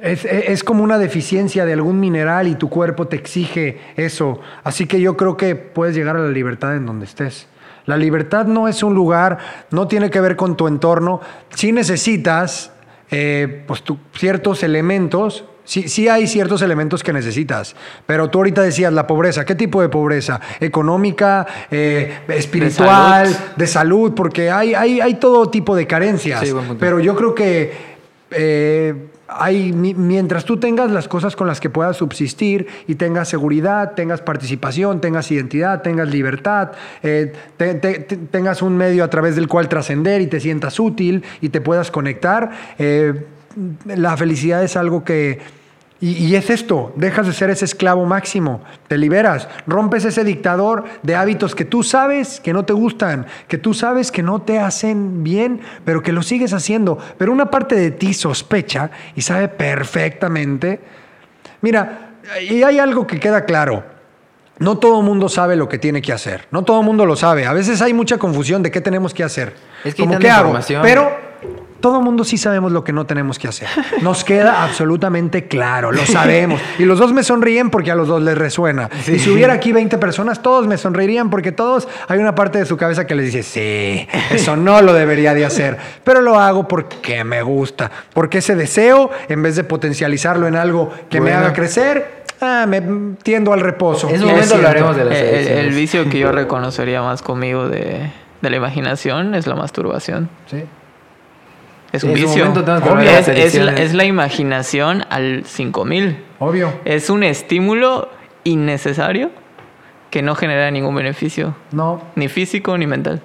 Es, es- como una deficiencia de algún mineral y tu cuerpo te exige eso. Así que yo creo que puedes llegar a la libertad en donde estés. La libertad no es un lugar, no tiene que ver con tu entorno. Si necesitas eh, pues, tu- ciertos elementos, sí, sí hay ciertos elementos que necesitas. Pero tú ahorita decías la pobreza. ¿Qué tipo de pobreza? ¿Económica? eh, ¿Espiritual?
salud.
De salud, porque hay, hay, hay todo tipo de carencias.
Sí.
Pero yo creo que eh, hay, mi- mientras tú tengas las cosas con las que puedas subsistir y tengas seguridad, tengas participación, tengas identidad, tengas libertad, eh, te- te- te- tengas un medio a través del cual trascender y te sientas útil y te puedas conectar, eh, la felicidad es algo que... Y, y es esto, dejas de ser ese esclavo máximo, te liberas, rompes ese dictador de hábitos que tú sabes que no te gustan, que tú sabes que no te hacen bien, pero que lo sigues haciendo. Pero una parte de ti sospecha y sabe perfectamente. Mira, y hay algo que queda claro. No todo el mundo sabe lo que tiene que hacer. No todo el mundo lo sabe. A veces hay mucha confusión de qué tenemos que hacer.
Es que hay
Como,
tanta
¿qué hago? Pero todo el mundo sí sabemos lo que no tenemos que hacer. Nos queda absolutamente claro, lo sabemos. Y los dos me sonríen porque a los dos les resuena. Y si hubiera aquí 20 personas, todos me sonreirían porque todos hay una parte de su cabeza que les dice, sí, eso no lo debería de hacer. Pero lo hago porque me gusta. Porque ese deseo, en vez de potencializarlo en algo que me haga crecer, ah, me tiendo al reposo.
Es
Y
un
me
momento hablaremos de las
El, el- el vicio que yo reconocería más conmigo de, de la imaginación es la masturbación.
Sí.
Es un
En
vicio.
momento
es, la,
adicciones.
es la imaginación al 5000.
Obvio.
Es un estímulo innecesario que no genera ningún beneficio,
No.
ni físico ni mental.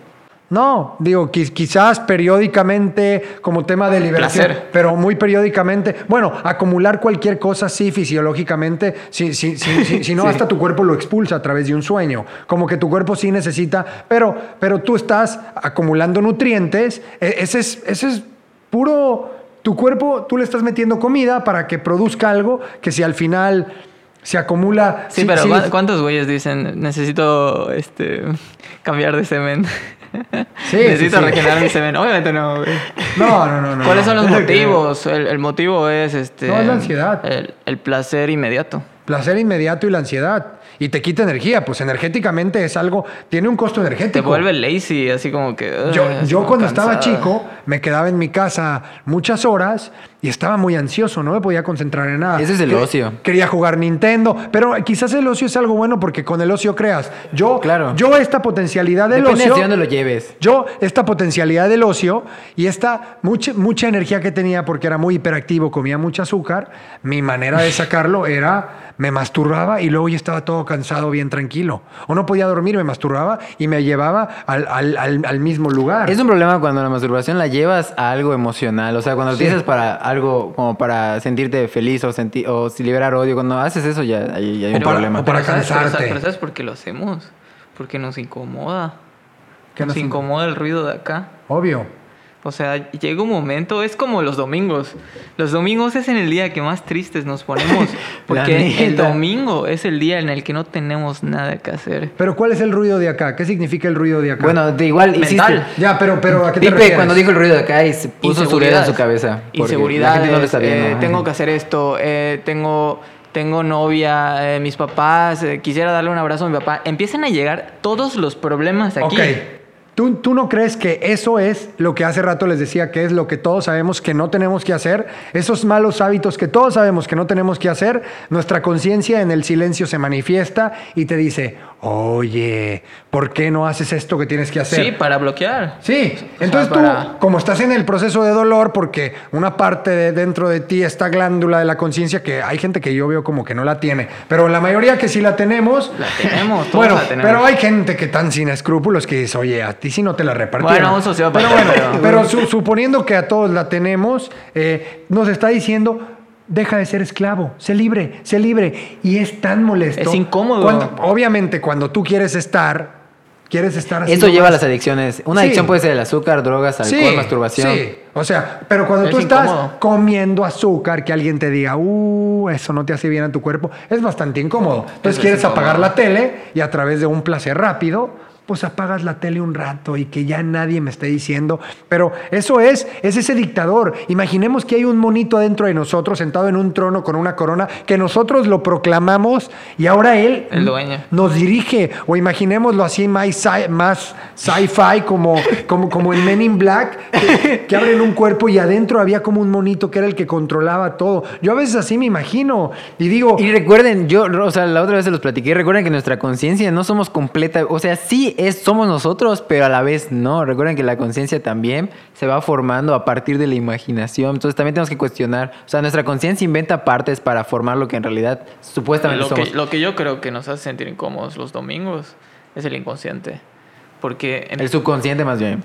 No, digo, qui- quizás periódicamente como tema de liberación,
Placer.
pero muy periódicamente. Bueno, acumular cualquier cosa sí fisiológicamente, si, si- si no, hasta tu cuerpo lo expulsa a través de un sueño. Como que tu cuerpo sí necesita, pero, pero tú estás acumulando nutrientes. e- Ese es, ese es puro. Tu cuerpo, tú le estás metiendo comida para que produzca algo que si al final se acumula.
Sí,
si-
pero
si-
¿cuán- ¿cuántos güeyes dicen necesito este cambiar de semen?
Sí,
necesito
sí, sí.
regenerar mi semen. Obviamente no, güey.
No, no, no. no
¿Cuáles son los motivos? El, el motivo es este.
No, es la ansiedad.
El, el placer inmediato.
Placer inmediato y la ansiedad. Y te quita energía, pues energéticamente es algo, tiene un costo energético.
Te vuelve lazy, así como que.
Yo,
"Ugh",
yo
como
cuando estaba chico me quedaba en mi casa muchas horas y estaba muy ansioso, no me podía concentrar en nada.
Ese es el
Que-
ocio.
Quería jugar Nintendo, pero quizás el ocio es algo bueno porque con el ocio creas. Yo,
Claro.
yo esta potencialidad del
Depende
ocio...
de dónde lo lleves.
Yo, esta potencialidad del ocio y esta mucha, mucha energía que tenía porque era muy hiperactivo, comía mucho azúcar, mi manera de sacarlo era me masturbaba y luego ya estaba todo cansado, bien tranquilo. O no podía dormir, me masturbaba y me llevaba al, al- al- al mismo lugar.
Es un problema cuando la masturbación la llevas a algo emocional. O sea, cuando lo
Sí.
utilizas para algo como para sentirte feliz o, sentir, o liberar odio, cuando haces eso ya, hay
O
un
para-
problema.
o para
¿sabes- pero
cansarte.
sabes- Pero ¿sabes por qué lo hacemos? Porque nos incomoda.
¿Qué
nos
nos
incomoda el ruido de acá.
Obvio.
O sea, llega un momento, es como los domingos. Los domingos es en el día que más tristes nos ponemos. Porque el domingo es el día en el que no tenemos nada que hacer.
Pero ¿cuál es el ruido de acá? ¿Qué significa el ruido de acá?
Bueno, de igual hiciste.
Mental.
ya, pero, pero ¿a qué te
Pipe
refieres?
cuando dijo el ruido de acá y se puso su dedo en su cabeza.
Inseguridad.
No
eh, tengo que hacer esto. eh, tengo, tengo novia. eh, mis papás. eh, quisiera darle un abrazo a mi papá. Empiezan a llegar todos los problemas aquí.
Ok. ¿Tú, ¿Tú no crees que eso es lo que hace rato les decía, que es lo que todos sabemos que no tenemos que hacer? Esos malos hábitos que todos sabemos que no tenemos que hacer, nuestra conciencia en el silencio se manifiesta y te dice, oye, ¿por qué no haces esto que tienes que hacer?
Sí, para bloquear.
Sí,
O sea,
entonces
para-
tú, como estás en el proceso de dolor, porque una parte de dentro de ti, esta glándula de la conciencia, que hay gente que yo veo como que no la tiene, pero la mayoría que sí la tenemos.
La tenemos, todos
Bueno,
la tenemos.
pero hay gente que tan sin escrúpulos que dice, oye, a ti sí no te la repartieron.
Bueno, un sociópata,
Pero bueno,
pero-
pero su- suponiendo que a todos la tenemos, eh, nos está diciendo. Deja de ser esclavo, sé libre, sé libre. Y es tan molesto.
Es incómodo.
Cuando- obviamente, cuando tú quieres estar, quieres estar así.
Eso lleva a las adicciones. Una
Sí.
adicción puede ser el azúcar, drogas, alcohol,
Sí,
masturbación.
Sí, o sea, pero cuando
Es
tú estás
incómodo.
comiendo azúcar, que alguien te diga, uh, eso no te hace bien a tu cuerpo, es bastante incómodo. Entonces
Eso
quieres apagar la tele y a través de un placer rápido, pues apagas la tele un rato y que ya nadie me esté diciendo. Pero eso es, es ese dictador. Imaginemos que hay un monito dentro de nosotros sentado en un trono con una corona, que nosotros lo proclamamos y ahora él
El dueño.
nos dirige. O imaginémoslo así más sci-fi, como, como, como en Men in Black, que, que abren un cuerpo y adentro había como un monito que era el que controlaba todo. Yo a veces así me imagino y digo,
Y recuerden, yo, o sea, la otra vez se los platiqué, recuerden que nuestra conciencia no somos completa, o sea, sí es, somos nosotros, pero a la vez no. Recuerden que la conciencia también se va formando a partir de la imaginación. Entonces también tenemos que cuestionar, o sea, nuestra conciencia inventa partes para formar lo que en realidad supuestamente
Lo
somos.
que, lo que yo creo que nos hace sentir incómodos los domingos es el inconsciente. Porque en-
El subconsciente más bien.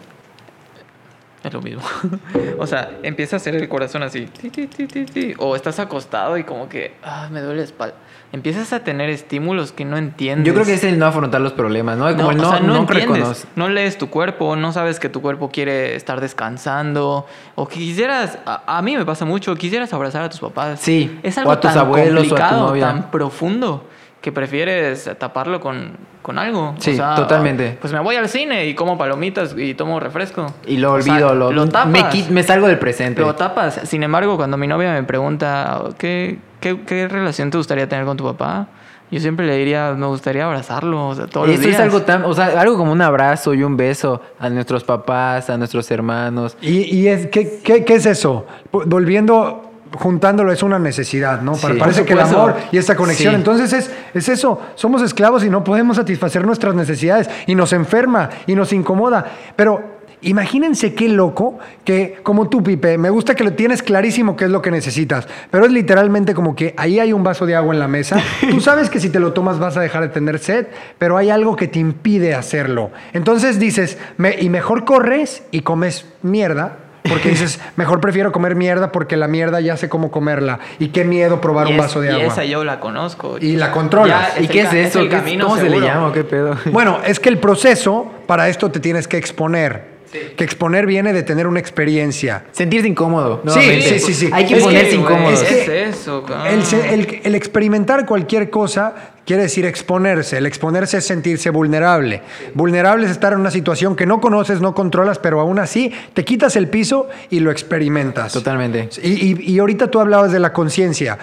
es lo mismo. o sea, empieza a hacer el corazón así. ti, ti, ti, ti, ti, O estás acostado y como que, ah, me duele la espalda. Empiezas a tener estímulos que no entiendes.
Yo creo que es el no afrontar los problemas, ¿no? Como
No,
el
o
no,
sea, no,
no
entiendes. No lees tu cuerpo, no sabes que tu cuerpo quiere estar descansando. O que quisieras, a, a mí me pasa mucho, quisieras abrazar a tus papás.
Sí,
Es
o
algo
a tus
tan
abuelos, o a tu
complicado,
novia.
tan profundo, que prefieres taparlo con, con algo.
Sí, totalmente.
Pues me voy al cine y como palomitas y tomo refresco.
Y lo
O sea,
olvido, lo,
lo tapas.
me, salgo del presente.
Lo tapas. Sin embargo, cuando mi novia me pregunta, ¿qué, qué, qué relación te gustaría tener con tu papá? Yo siempre le diría, me gustaría abrazarlo, o sea, todos los
Eso es
días.
algo tan, o sea, algo como un abrazo y un beso a nuestros papás, a nuestros hermanos.
y, y es, ¿qué, qué, qué es eso? Volviendo... Juntándolo es una necesidad, ¿no?
Sí.
Parece que el amor y esta conexión.
Sí.
Entonces es, es eso, somos esclavos y no podemos satisfacer nuestras necesidades y nos enferma y nos incomoda. Pero Imagínense qué loco que, como tú, Pipe, me gusta que lo tienes clarísimo qué es lo que necesitas, pero es literalmente como que ahí hay un vaso de agua en la mesa. Tú sabes que si te lo tomas vas a dejar de tener sed, pero hay algo que te impide hacerlo. Entonces dices, me- y mejor corres y comes mierda. Porque dices, mejor prefiero comer mierda porque la mierda ya sé cómo comerla. Y qué miedo probar
Y
un
es-
vaso de
y
agua.
esa yo la conozco.
Y la controlas.
Ya
¿Y qué es eso?
el
¿Qué-
camino
¿Cómo se le llama qué pedo?
Bueno, es que el proceso, para esto te tienes que exponer. Que exponer viene de tener una experiencia.
Sentirse incómodo.
Sí, sí, sí, sí.
Hay que ponerse incómodo.
es que-
es eso.
El, el- el experimentar cualquier cosa quiere decir exponerse. El exponerse es sentirse vulnerable. Vulnerable es estar en una situación que no conoces, no controlas, pero aún así te quitas el piso y lo experimentas.
Totalmente.
Y, y- y ahorita tú hablabas de la conciencia.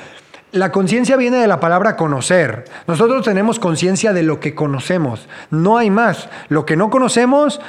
La conciencia viene de la palabra conocer. Nosotros tenemos conciencia de lo que conocemos. No hay más. Lo que no conocemos,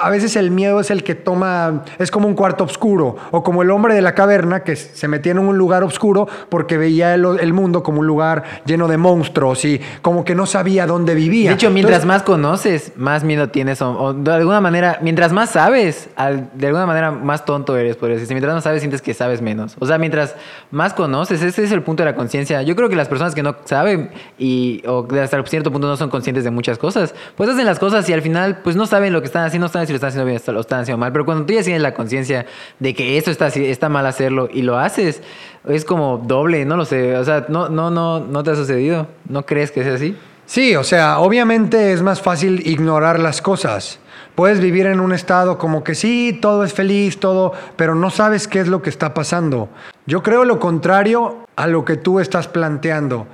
a veces el miedo es el que toma, es como un cuarto oscuro, o como el hombre de la caverna que se metía en un lugar oscuro porque veía el, el mundo como un lugar lleno de monstruos y como que no sabía dónde vivía.
De hecho, mientras
Entonces,
más conoces, más miedo tienes. O, o de alguna manera, mientras más sabes, al- de alguna manera más tonto eres, por decir. Mientras más sabes, sientes que sabes menos. O sea, mientras más conoces, ese es el punto de la conciencia. Yo creo que las personas que no saben y o hasta cierto punto no son conscientes de muchas cosas, pues hacen las cosas y al final, pues no saben lo que están haciendo, no saben si lo están haciendo bien lo están haciendo mal. Pero cuando tú ya tienes la conciencia de que esto está, así- está mal hacerlo y lo haces, es como doble, no lo sé. O sea, no, no, no, no te ha sucedido. ¿No crees que sea así?
Sí, o sea, obviamente es más fácil ignorar las cosas. Puedes vivir en un estado como que sí, todo es feliz, todo, pero no sabes qué es lo que está pasando. Yo creo lo contrario a lo que tú estás planteando.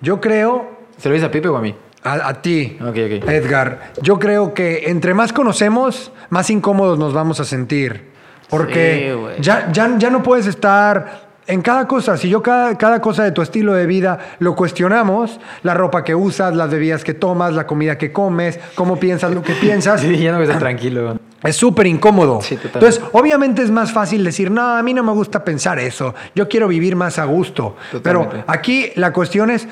Yo creo
¿Se lo dices a Pipe o a mí?
A, a ti,
Ok, ok.
Edgar, yo creo que entre más conocemos, más incómodos nos vamos a sentir. Porque
Sí,
ya, ya, ya no puedes estar en cada cosa. Si yo cada, cada cosa de tu estilo de vida lo cuestionamos, la ropa que usas, las bebidas que tomas, la comida que comes, cómo piensas lo que piensas,
Sí, ya no estar tranquilo.
es súper incómodo.
Sí.
Entonces, obviamente es más fácil decir, no, a mí no me gusta pensar eso, yo quiero vivir más a gusto.
Totalmente.
Pero aquí la cuestión es,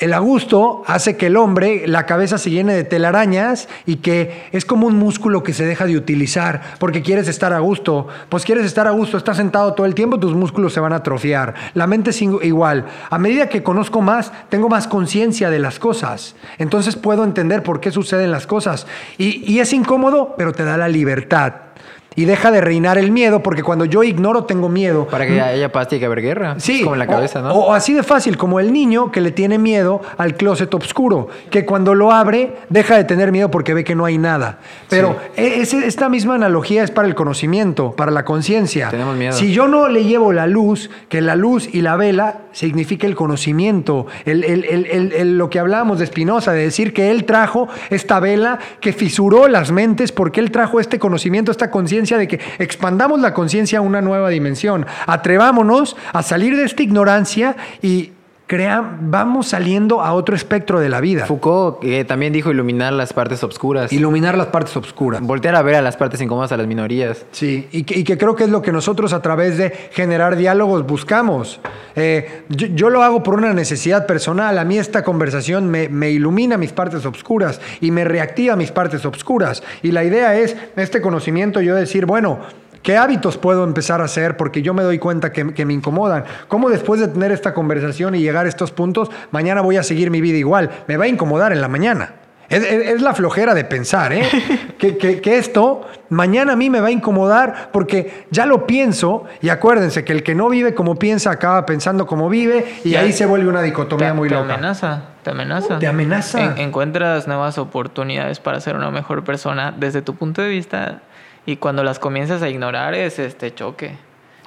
el a gusto hace que el hombre, la cabeza se llene de telarañas y que es como un músculo que se deja de utilizar porque quieres estar a gusto. Pues quieres estar a gusto, estás sentado todo el tiempo, tus músculos se van a atrofiar. La mente es igual. A medida que conozco más, tengo más conciencia de las cosas. Entonces puedo entender por qué suceden las cosas. Y es incómodo, pero te da la libertad. Y deja de reinar el miedo porque cuando yo ignoro tengo miedo.
Para que haya paz tiene que haber guerra.
Sí,
Es como en la
o-
cabeza, ¿no?
O, así de fácil, como el niño que le tiene miedo al closet oscuro, que cuando lo abre deja de tener miedo porque ve que no hay nada. Pero e- esta misma analogía es para el conocimiento, para la conciencia.
Tenemos miedo.
Si yo no le llevo la luz, que la luz y la vela significa el conocimiento, el- el- el- el- el- lo que hablábamos de Spinoza, de decir que él trajo esta vela que fisuró las mentes porque él trajo este conocimiento, esta conciencia de que expandamos la conciencia a una nueva dimensión. Atrevámonos a salir de esta ignorancia y crea, vamos saliendo a otro espectro de la vida.
Foucault también dijo iluminar las partes obscuras.
Iluminar las partes oscuras.
Voltear a ver a las partes incómodas a las minorías.
Sí, y que, y que creo que es lo que nosotros a través de generar diálogos buscamos. Eh, yo, yo lo hago por una necesidad personal. A mí esta conversación me, me ilumina mis partes obscuras y me reactiva mis partes obscuras. Y la idea es, este conocimiento, yo decir, bueno, ¿Qué hábitos puedo empezar a hacer? Porque yo me doy cuenta que, que me incomodan. ¿Cómo después de tener esta conversación y llegar a estos puntos, mañana voy a seguir mi vida igual? Me va a incomodar en la mañana. Es, es- es la flojera de pensar, ¿eh? que, que- que esto mañana a mí me va a incomodar porque ya lo pienso y acuérdense que el que no vive como piensa acaba pensando como vive y ahí se vuelve una dicotomía
te,
muy
te
loca.
amenaza, te amenaza.
Te amenaza.
En- encuentras nuevas oportunidades para ser una mejor persona desde tu punto de vista y cuando las comienzas a ignorar es este choque.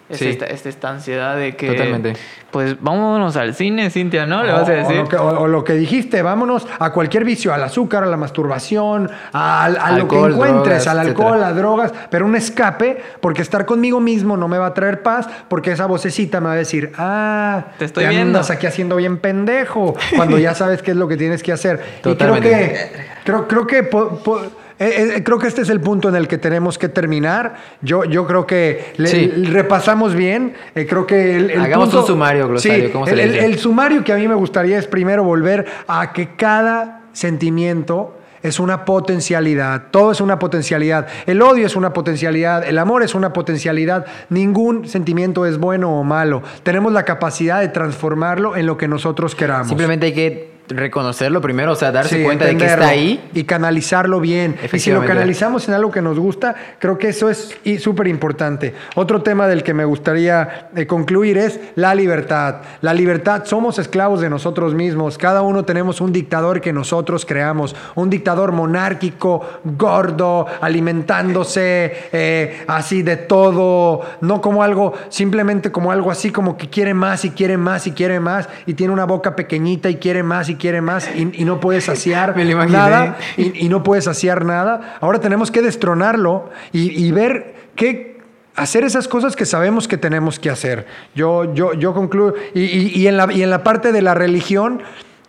Es
Sí.
esta, es esta ansiedad de que...
Totalmente.
Pues vámonos al cine, Cintia, ¿no? Le vas a
O-
decir.
O lo, que, o- o lo que dijiste, vámonos a cualquier vicio, al azúcar, a la masturbación, a, a lo que encuentres,
drogas,
al alcohol,
etcétera.
a drogas, pero un escape, porque estar conmigo mismo no me va a traer paz, porque esa vocecita me va a decir, ah,
Te estoy
andas
viendo.
aquí haciendo bien pendejo, cuando ya sabes qué es lo que tienes que hacer. Y creo
Totalmente.
que, creo, creo que po- po- eh, eh, creo que este es el punto en el que tenemos que terminar. Yo, yo creo que le-
Sí.
repasamos bien. Eh, creo que el, el
Hagamos
punto-
un sumario, glosario,
Sí,
¿cómo se
el-
le
el sumario que a mí me gustaría es primero volver a que cada sentimiento es una potencialidad, todo es una potencialidad. El odio es una potencialidad, el amor es una potencialidad. Ningún sentimiento es bueno o malo. Tenemos la capacidad de transformarlo en lo que nosotros queramos.
Simplemente hay que reconocerlo primero, o sea, darse
Sí,
cuenta de que está ahí.
Y canalizarlo bien. Y si lo canalizamos en algo que nos gusta, creo que eso es súper importante. Otro tema del que me gustaría eh, concluir es la libertad. La libertad, somos esclavos de nosotros mismos. Cada uno tenemos un dictador que nosotros creamos. Un dictador monárquico, gordo, alimentándose eh, así de todo. No como algo, simplemente como algo así como que quiere más y quiere más y quiere más. Y tiene una boca pequeñita y quiere más y quiere más. Y, y no puede saciar nada y, y no puede saciar nada. Ahora tenemos que destronarlo y, y ver qué hacer esas cosas que sabemos que tenemos que hacer. Yo, yo, yo concluyo. Y, y- y en la, y en la parte de la religión,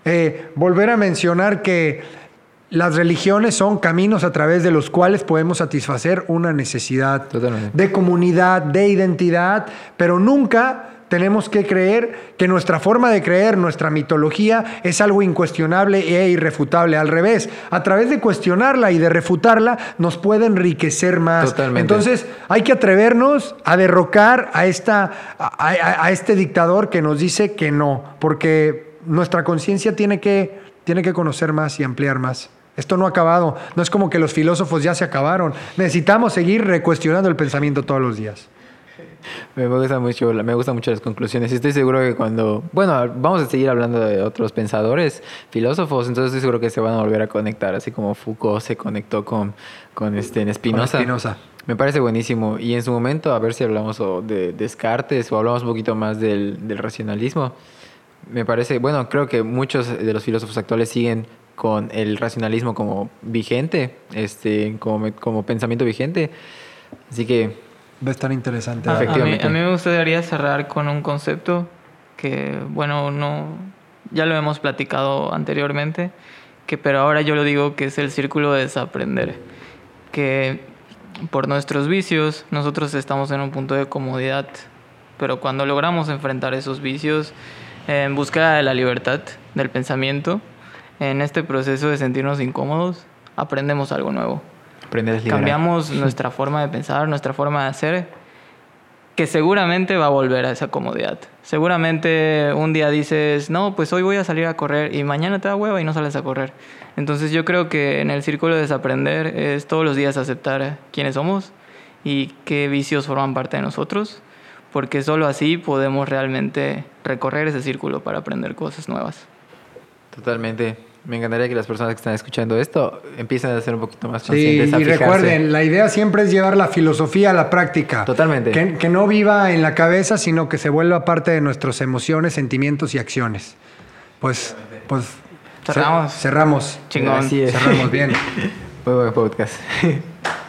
eh, volver a mencionar que las religiones son caminos a través de los cuales podemos satisfacer una necesidad
Totalmente.
de comunidad, de identidad, pero nunca tenemos que creer que nuestra forma de creer, nuestra mitología, es algo incuestionable e irrefutable. Al revés, a través de cuestionarla y de refutarla, nos puede enriquecer más.
Totalmente.
Entonces, hay que atrevernos a derrocar a, esta, a, a- a este dictador que nos dice que no, porque nuestra conciencia tiene que, tiene que conocer más y ampliar más. Esto no ha acabado. No es como que los filósofos ya se acabaron. Necesitamos seguir recuestionando el pensamiento todos los días.
Me gusta mucho, me gustan mucho las conclusiones. Y estoy seguro que cuando, bueno, vamos a seguir hablando de otros pensadores, filósofos, entonces estoy seguro que se van a volver a conectar, así como Foucault se conectó con, con este en Spinoza.
Spinoza.
Me parece buenísimo. Y en su momento, a ver si hablamos de Descartes o hablamos un poquito más del, del racionalismo. Me parece, bueno, creo que muchos de los filósofos actuales siguen con el racionalismo como vigente, este, como, como pensamiento vigente. Así que
Va a estar interesante.
A, a mí,
Efectivamente.
a mí me gustaría cerrar con un concepto que, bueno, no, ya lo hemos platicado anteriormente, que, pero ahora yo lo digo que es el círculo de desaprender. Que por nuestros vicios nosotros estamos en un punto de comodidad, pero cuando logramos enfrentar esos vicios en búsqueda de la libertad del pensamiento, en este proceso de sentirnos incómodos, aprendemos algo nuevo
a
cambiamos nuestra forma de pensar, nuestra forma de hacer, que seguramente va a volver a esa comodidad. Seguramente un día dices, no, pues hoy voy a salir a correr y mañana te da hueva y no sales a correr. Entonces yo creo que en el círculo de desaprender es todos los días aceptar quiénes somos y qué vicios forman parte de nosotros, porque solo así podemos realmente recorrer ese círculo para aprender cosas nuevas.
Totalmente. Me encantaría que las personas que están escuchando esto empiecen a ser un poquito más
Sí,
conscientes. a
y
fijarse.
recuerden, la idea siempre es llevar la filosofía a la práctica.
Totalmente.
Que, que no viva en la cabeza, sino que se vuelva parte de nuestras emociones, sentimientos y acciones. Pues, pues
Cerramos.
cer- cerramos.
Chingón.
Cerramos bien.
Muy buen podcast.